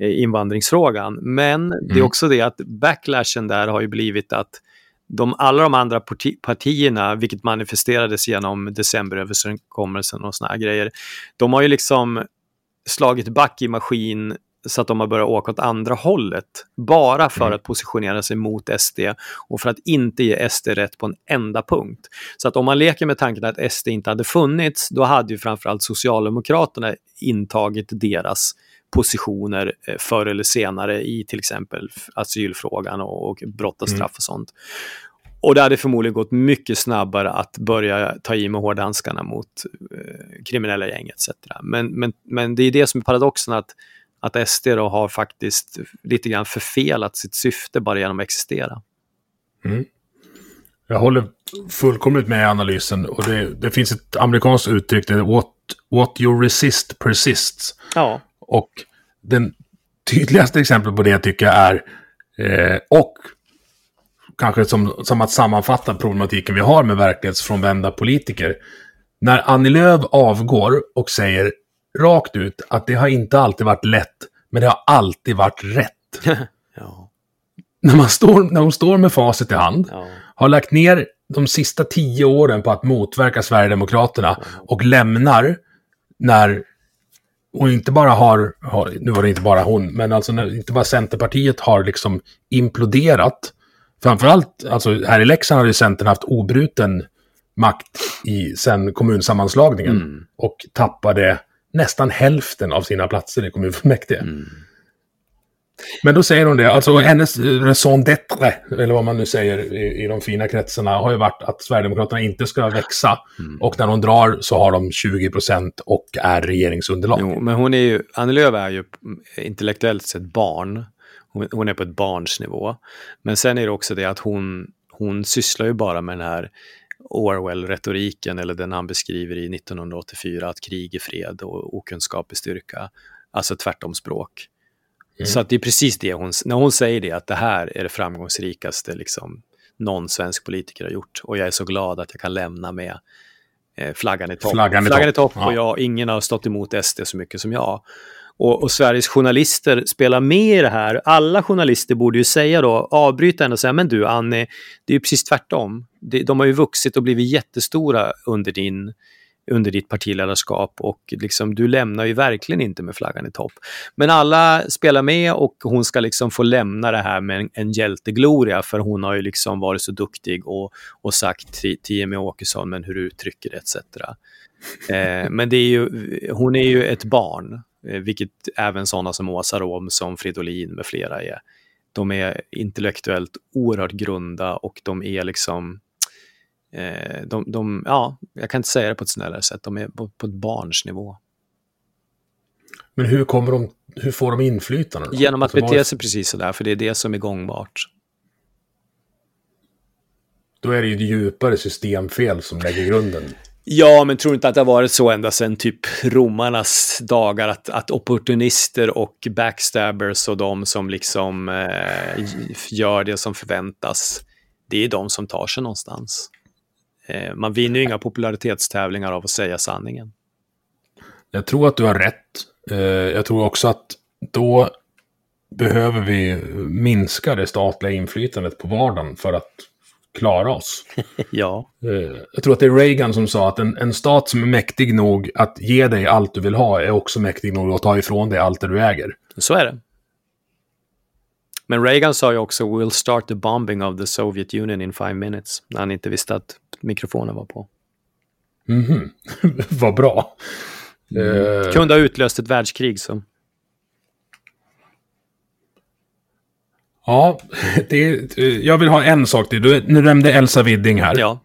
invandringsfrågan. Men mm. det är också det att backlashen där har ju blivit att de, alla de andra parti, partierna, vilket manifesterades genom decemberöverenskommelsen och såna här grejer, de har ju liksom slagit back i maskin så att de har börjat åka åt andra hållet. Bara för mm. att positionera sig mot SD och för att inte ge SD rätt på en enda punkt. Så att om man leker med tanken att SD inte hade funnits, då hade ju framförallt Socialdemokraterna intagit deras positioner eh, förr eller senare i till exempel asylfrågan och, och brott och Mm. straff och sånt. Och det hade förmodligen gått mycket snabbare att börja ta i med hårdhandskarna mot eh, kriminella gäng etc. Men, men, men det är det som är paradoxen att, att SD då har faktiskt lite grann förfelat sitt syfte bara genom att existera. Jag håller fullkomligt med i analysen. Och det, det finns ett amerikanskt uttryck, det är what, what you resist persists. Ja, Och den tydligaste exemplet på det tycker jag är, eh, och kanske som, som att sammanfatta problematiken vi har med verklighetsfrånvända politiker. När Annie Lööf avgår och säger rakt ut att det har inte alltid varit lätt, men det har alltid varit rätt. ja, När, man står, när hon står med facit i hand, ja. har lagt ner de sista tio åren på att motverka Sverigedemokraterna och lämnar när hon inte bara har, har, nu var det inte bara hon, men alltså när inte bara Centerpartiet har liksom imploderat. Framförallt, alltså här i Leksand har ju Centern haft obruten makt i, sen kommunsammanslagningen och tappade nästan hälften av sina platser i kommunfullmäktige. Men då säger hon det, alltså hennes raison d'être, eller vad man nu säger i, i de fina kretsarna, har ju varit att Sverigedemokraterna inte ska växa. Och när de drar så har de 20 procent och är regeringsunderlag. Jo, men hon är ju, Annie Lööf är ju intellektuellt sett barn. Hon, hon är på ett barns nivå. Men sen är det också det att hon, hon sysslar ju bara med den här Orwell-retoriken eller den han beskriver i 1984, att krig är fred och okunskap är styrka. Alltså tvärtom språk. Så att det är precis det hon, när hon säger det, att det här är det framgångsrikaste liksom, någon svensk politiker har gjort. Och jag är så glad att jag kan lämna med eh, flaggan i topp. Flaggan i flaggan topp, topp och ja. jag, ingen har stått emot SD så mycket som jag. Och, och Sveriges journalister spelar med i det här. Alla journalister borde ju säga då, avbryta henne och säga, men du Annie, det är ju precis tvärtom. De, de har ju vuxit och blivit jättestora under din under ditt partiledarskap och liksom, du lämnar ju verkligen inte med flaggan i topp. Men alla spelar med och hon ska liksom få lämna det här med en, en hjältegloria för hon har ju liksom varit så duktig och, och sagt till, till Jimmie Åkesson men hur du uttrycker det etc. Eh, men det är ju, hon är ju ett barn, eh, vilket även sådana som Åsa Rom, som Fridolin med flera är. De är intellektuellt oerhört grunda och de är liksom Eh, de, de, ja, jag kan inte säga det på ett snällare sätt, de är på, på ett barns nivå. Men hur, kommer de, hur får de inflytande? Då? Genom att Alltså, bete sig precis sådär, för det är det som är gångbart. Då är det ju ett djupare systemfel som lägger grunden. Ja, men tror inte att det har varit så ända sedan typ romarnas dagar att, att opportunister och backstabbers och de som liksom eh, gör det som förväntas, det är de som tar sig någonstans. Eh, man vinner ju inga popularitetstävlingar av att säga sanningen. Jag tror att du har rätt. Eh, Jag tror också att då behöver vi minska det statliga inflytandet på vardagen för att klara oss. Ja, Eh, Jag tror att det är Reagan som sa att en, en stat som är mäktig nog att ge dig allt du vill ha är också mäktig nog att ta ifrån dig allt det du äger. så är det. Men Reagan sa ju också “We'll start the bombing of the Soviet Union in five minutes” när han inte visste att mikrofonen var på. Vad bra. Eh, Kunde ha utlöst ett världskrig så. Ja, det, eh, jag vill ha en sak till. Du, nu nämnde Elsa Widding här. Ja,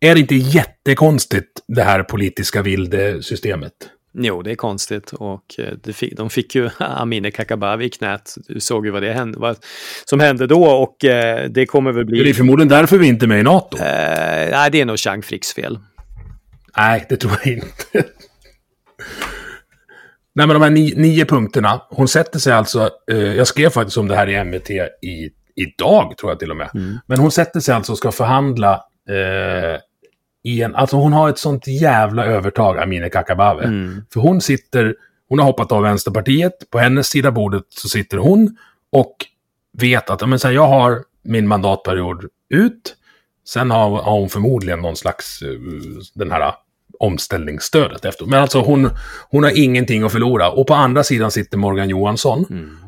Är det inte jättekonstigt det här politiska vilde-systemet? Jo, det är konstigt och eh, fick, de fick ju Amineh Kakabaveh i knät. Du såg ju vad det hände, vad som hände då och eh, det kommer väl Det är bli... förmodligen därför vi inte är med i NATO. Eh, nej, det är nog Chang Fricks fel. Nej, det tror jag inte. Nej, men de här nio, nio punkterna. Hon sätter sig alltså, eh, jag skrev faktiskt om det här i MVT i, idag, tror jag till och med. Men hon sätter sig alltså och ska förhandla eh, i en, alltså hon har ett sånt jävla övertag, Amineh Kakabaveh. För hon sitter, hon har hoppat av Vänsterpartiet, på hennes sida bordet så sitter hon och vet att, men så här, jag har min mandatperiod ut, Sen har, har hon förmodligen någon slags, eh, den här omställningsstödet efter. Men alltså hon, hon har ingenting att förlora. Och på andra sidan sitter Morgan Johansson.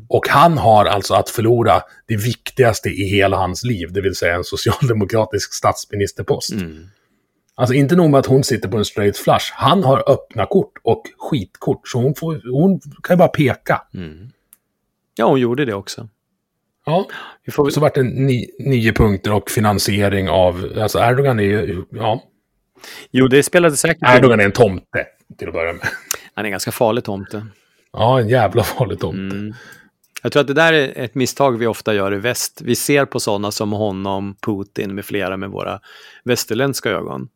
Och han har alltså att förlora det viktigaste i hela hans liv, det vill säga en socialdemokratisk statsministerpost. Alltså inte nog med att hon sitter på en straight flush. Han har öppna kort och skitkort. Så hon, får, hon kan ju bara peka. Ja, hon gjorde det också. Ja. Vi får... Så vart det ni, nio punkter och finansiering av... Alltså Erdogan är ju... Ja. Jo, det spelade säkert. Erdogan är en tomte, till att börja med. Han är en ganska farlig tomte. Ja, en jävla farlig tomte. Mm. Jag tror att det där är ett misstag vi ofta gör i väst. Vi ser på sådana som honom, Putin med flera med våra västerländska ögon.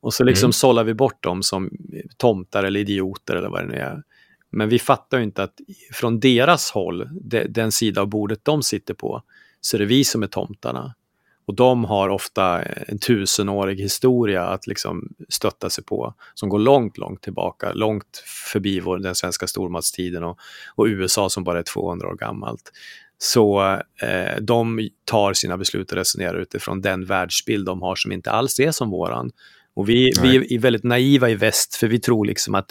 Och så liksom sållar vi bort dem som tomtar eller idioter eller vad det nu är. Men vi fattar ju inte att från deras håll, de, den sida av bordet de sitter på, så är det vi som är tomtarna. Och de har ofta en tusenårig historia att liksom stötta sig på, som går långt, långt tillbaka, långt förbi vår, den svenska stormaktstiden och, och USA som bara är 200 år gammalt. Så eh, de tar sina beslut och resonerar utifrån den världsbild de har som inte alls är som våran. Och vi, vi är väldigt naiva i väst, för vi tror liksom att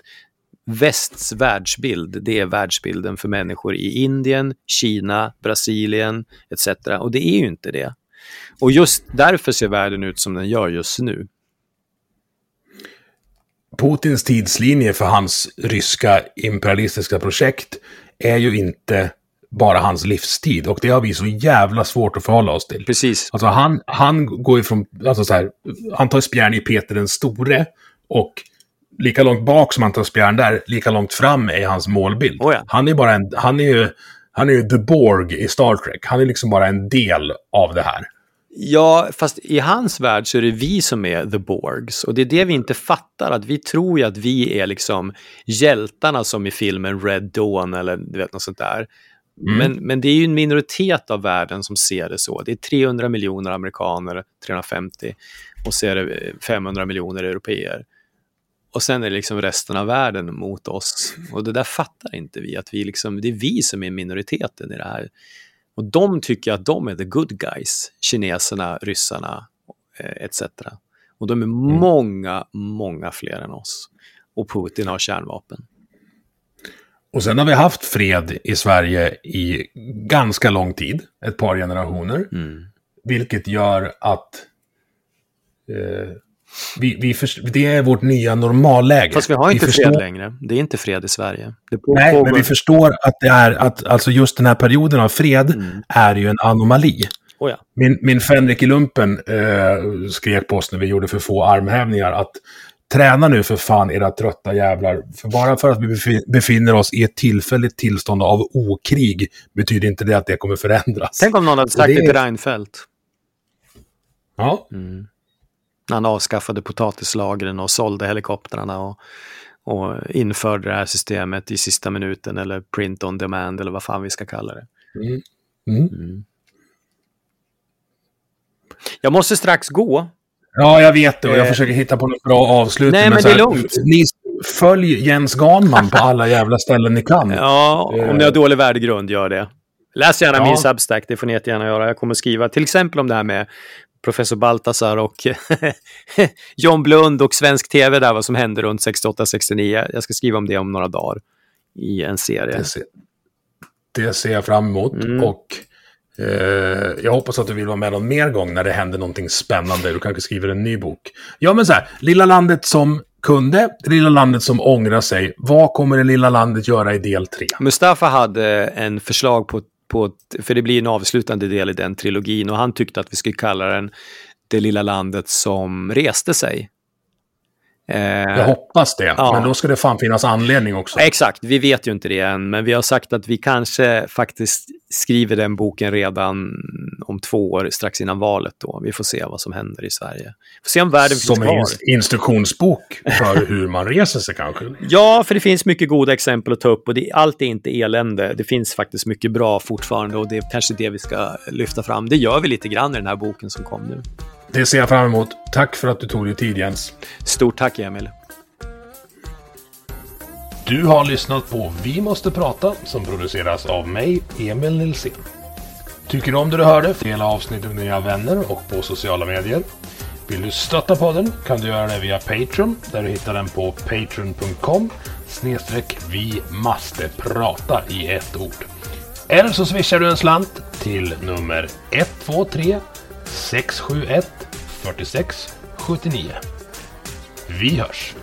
västs världsbild, det är världsbilden för människor i Indien, Kina, Brasilien etc. Och det är ju inte det. Och just därför ser världen ut som den gör just nu. Putins tidslinje för hans ryska imperialistiska projekt är ju inte bara hans livstid. Och det har vi så jävla svårt att förhålla oss till. Precis. Alltså han, han går ifrån, alltså så här, han tar spjärn i Peter den store och lika långt bak som han tar spjärn där, lika långt fram är hans målbild. Oh ja. Han är bara en, han är ju, han är ju The Borg i Star Trek. Han är liksom bara en del av det här. Ja, fast i hans värld så är det vi som är the Borgs. Och det är det vi inte fattar, att vi tror ju att vi är liksom hjältarna som i filmen Red Dawn eller du vet något sånt där. Men, men det är ju en minoritet av världen som ser det så. Det är 300 miljoner amerikaner, 350, och så är det 500 miljoner europeer. Och sen är det liksom resten av världen mot oss. Och det där fattar inte vi, att vi liksom, det är vi som är minoriteten i det här. Och de tycker att de är the good guys, kineserna, ryssarna eh, etc. Och de är många, många fler än oss. Och Putin har kärnvapen. Och sen har vi haft fred i Sverige i ganska lång tid, ett par generationer. Vilket gör att eh, vi, vi först- det är vårt nya normalläge. Fast vi har inte förstår, fred längre. Det är inte fred i Sverige. Nej, pågår... men vi förstår att det är att alltså just den här perioden av fred är ju en anomali. Oh ja. Min, min Fänrik i lumpen eh, skrek på oss när vi gjorde för få armhävningar att träna nu för fan era trötta jävlar. För bara för att vi befi- befinner oss i ett tillfälligt tillstånd av okrig betyder inte det att det kommer förändras. Tänk om någon hade sagt det till Reinfeldt. Ja, När han avskaffade potatislagren och sålde helikoptrarna och, och införde det här systemet i sista minuten eller print on demand eller vad fan vi ska kalla det. Mm. Jag måste strax gå. ja jag vet det och jag Eh. försöker hitta på något bra avslutning. Nej, men så det är lugnt. Ni följ Jens Ganman på alla jävla ställen ni kan. Ja, om ni har dålig värdegrund, gör det. Läs gärna Ja. min Substack, det får ni jättegärna göra. Jag kommer skriva till exempel om det här med professor Baltasar och John Blund och svensk tv där, vad som hände runt 68-69. Jag ska skriva om det om några dagar i en serie. Det ser, det ser jag fram emot. Mm. Och eh, jag hoppas att du vill vara med någon mer gång när det händer någonting spännande. Du kanske skriver en ny bok. Ja, men så här. Lilla landet som kunde, det lilla landet som ångrar sig. Vad kommer det lilla landet göra i del tre? Mustafa hade en förslag på, på, för det blir en avslutande del i den trilogin och han tyckte att vi skulle kalla den Det lilla landet som reste sig. Eh, Jag hoppas det, Ja. men då ska det fan finnas anledning också. Exakt, vi vet ju inte det än, men vi har sagt att vi kanske faktiskt skriver den boken redan om två år, strax innan valet då. Vi får se vad som händer i Sverige. Får se om världen finns Som en kvar. ins- instruktionsbok för hur man reser sig kanske. Ja, för det finns mycket goda exempel att ta upp och det, allt är inte elände. Det finns faktiskt mycket bra fortfarande och det är kanske det vi ska lyfta fram. Det gör vi lite grann i den här boken som kom nu. Det ser jag fram emot. Tack för att du tog dig tid Jens. Stort tack, Emil. Du har lyssnat på Vi måste prata som produceras av mig, Emil Nilsson. Tycker du om det du hörde? Dela avsnittet med dina vänner och på sociala medier. Vill du stötta podden kan du göra det via Patreon där du hittar den på patreon.com snedstreck vi måste prata i ett ord. Eller så swishar du en slant till nummer 123 671 46 79. Vi hörs!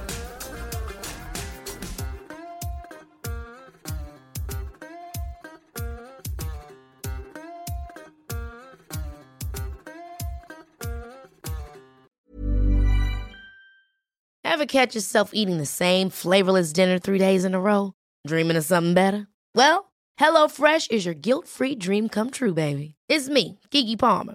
Ever catch yourself eating the same flavorless dinner three days in a row? Dreaming of something better? Well, HelloFresh is your guilt-free dream come true, baby. It's me, Gigi Palmer.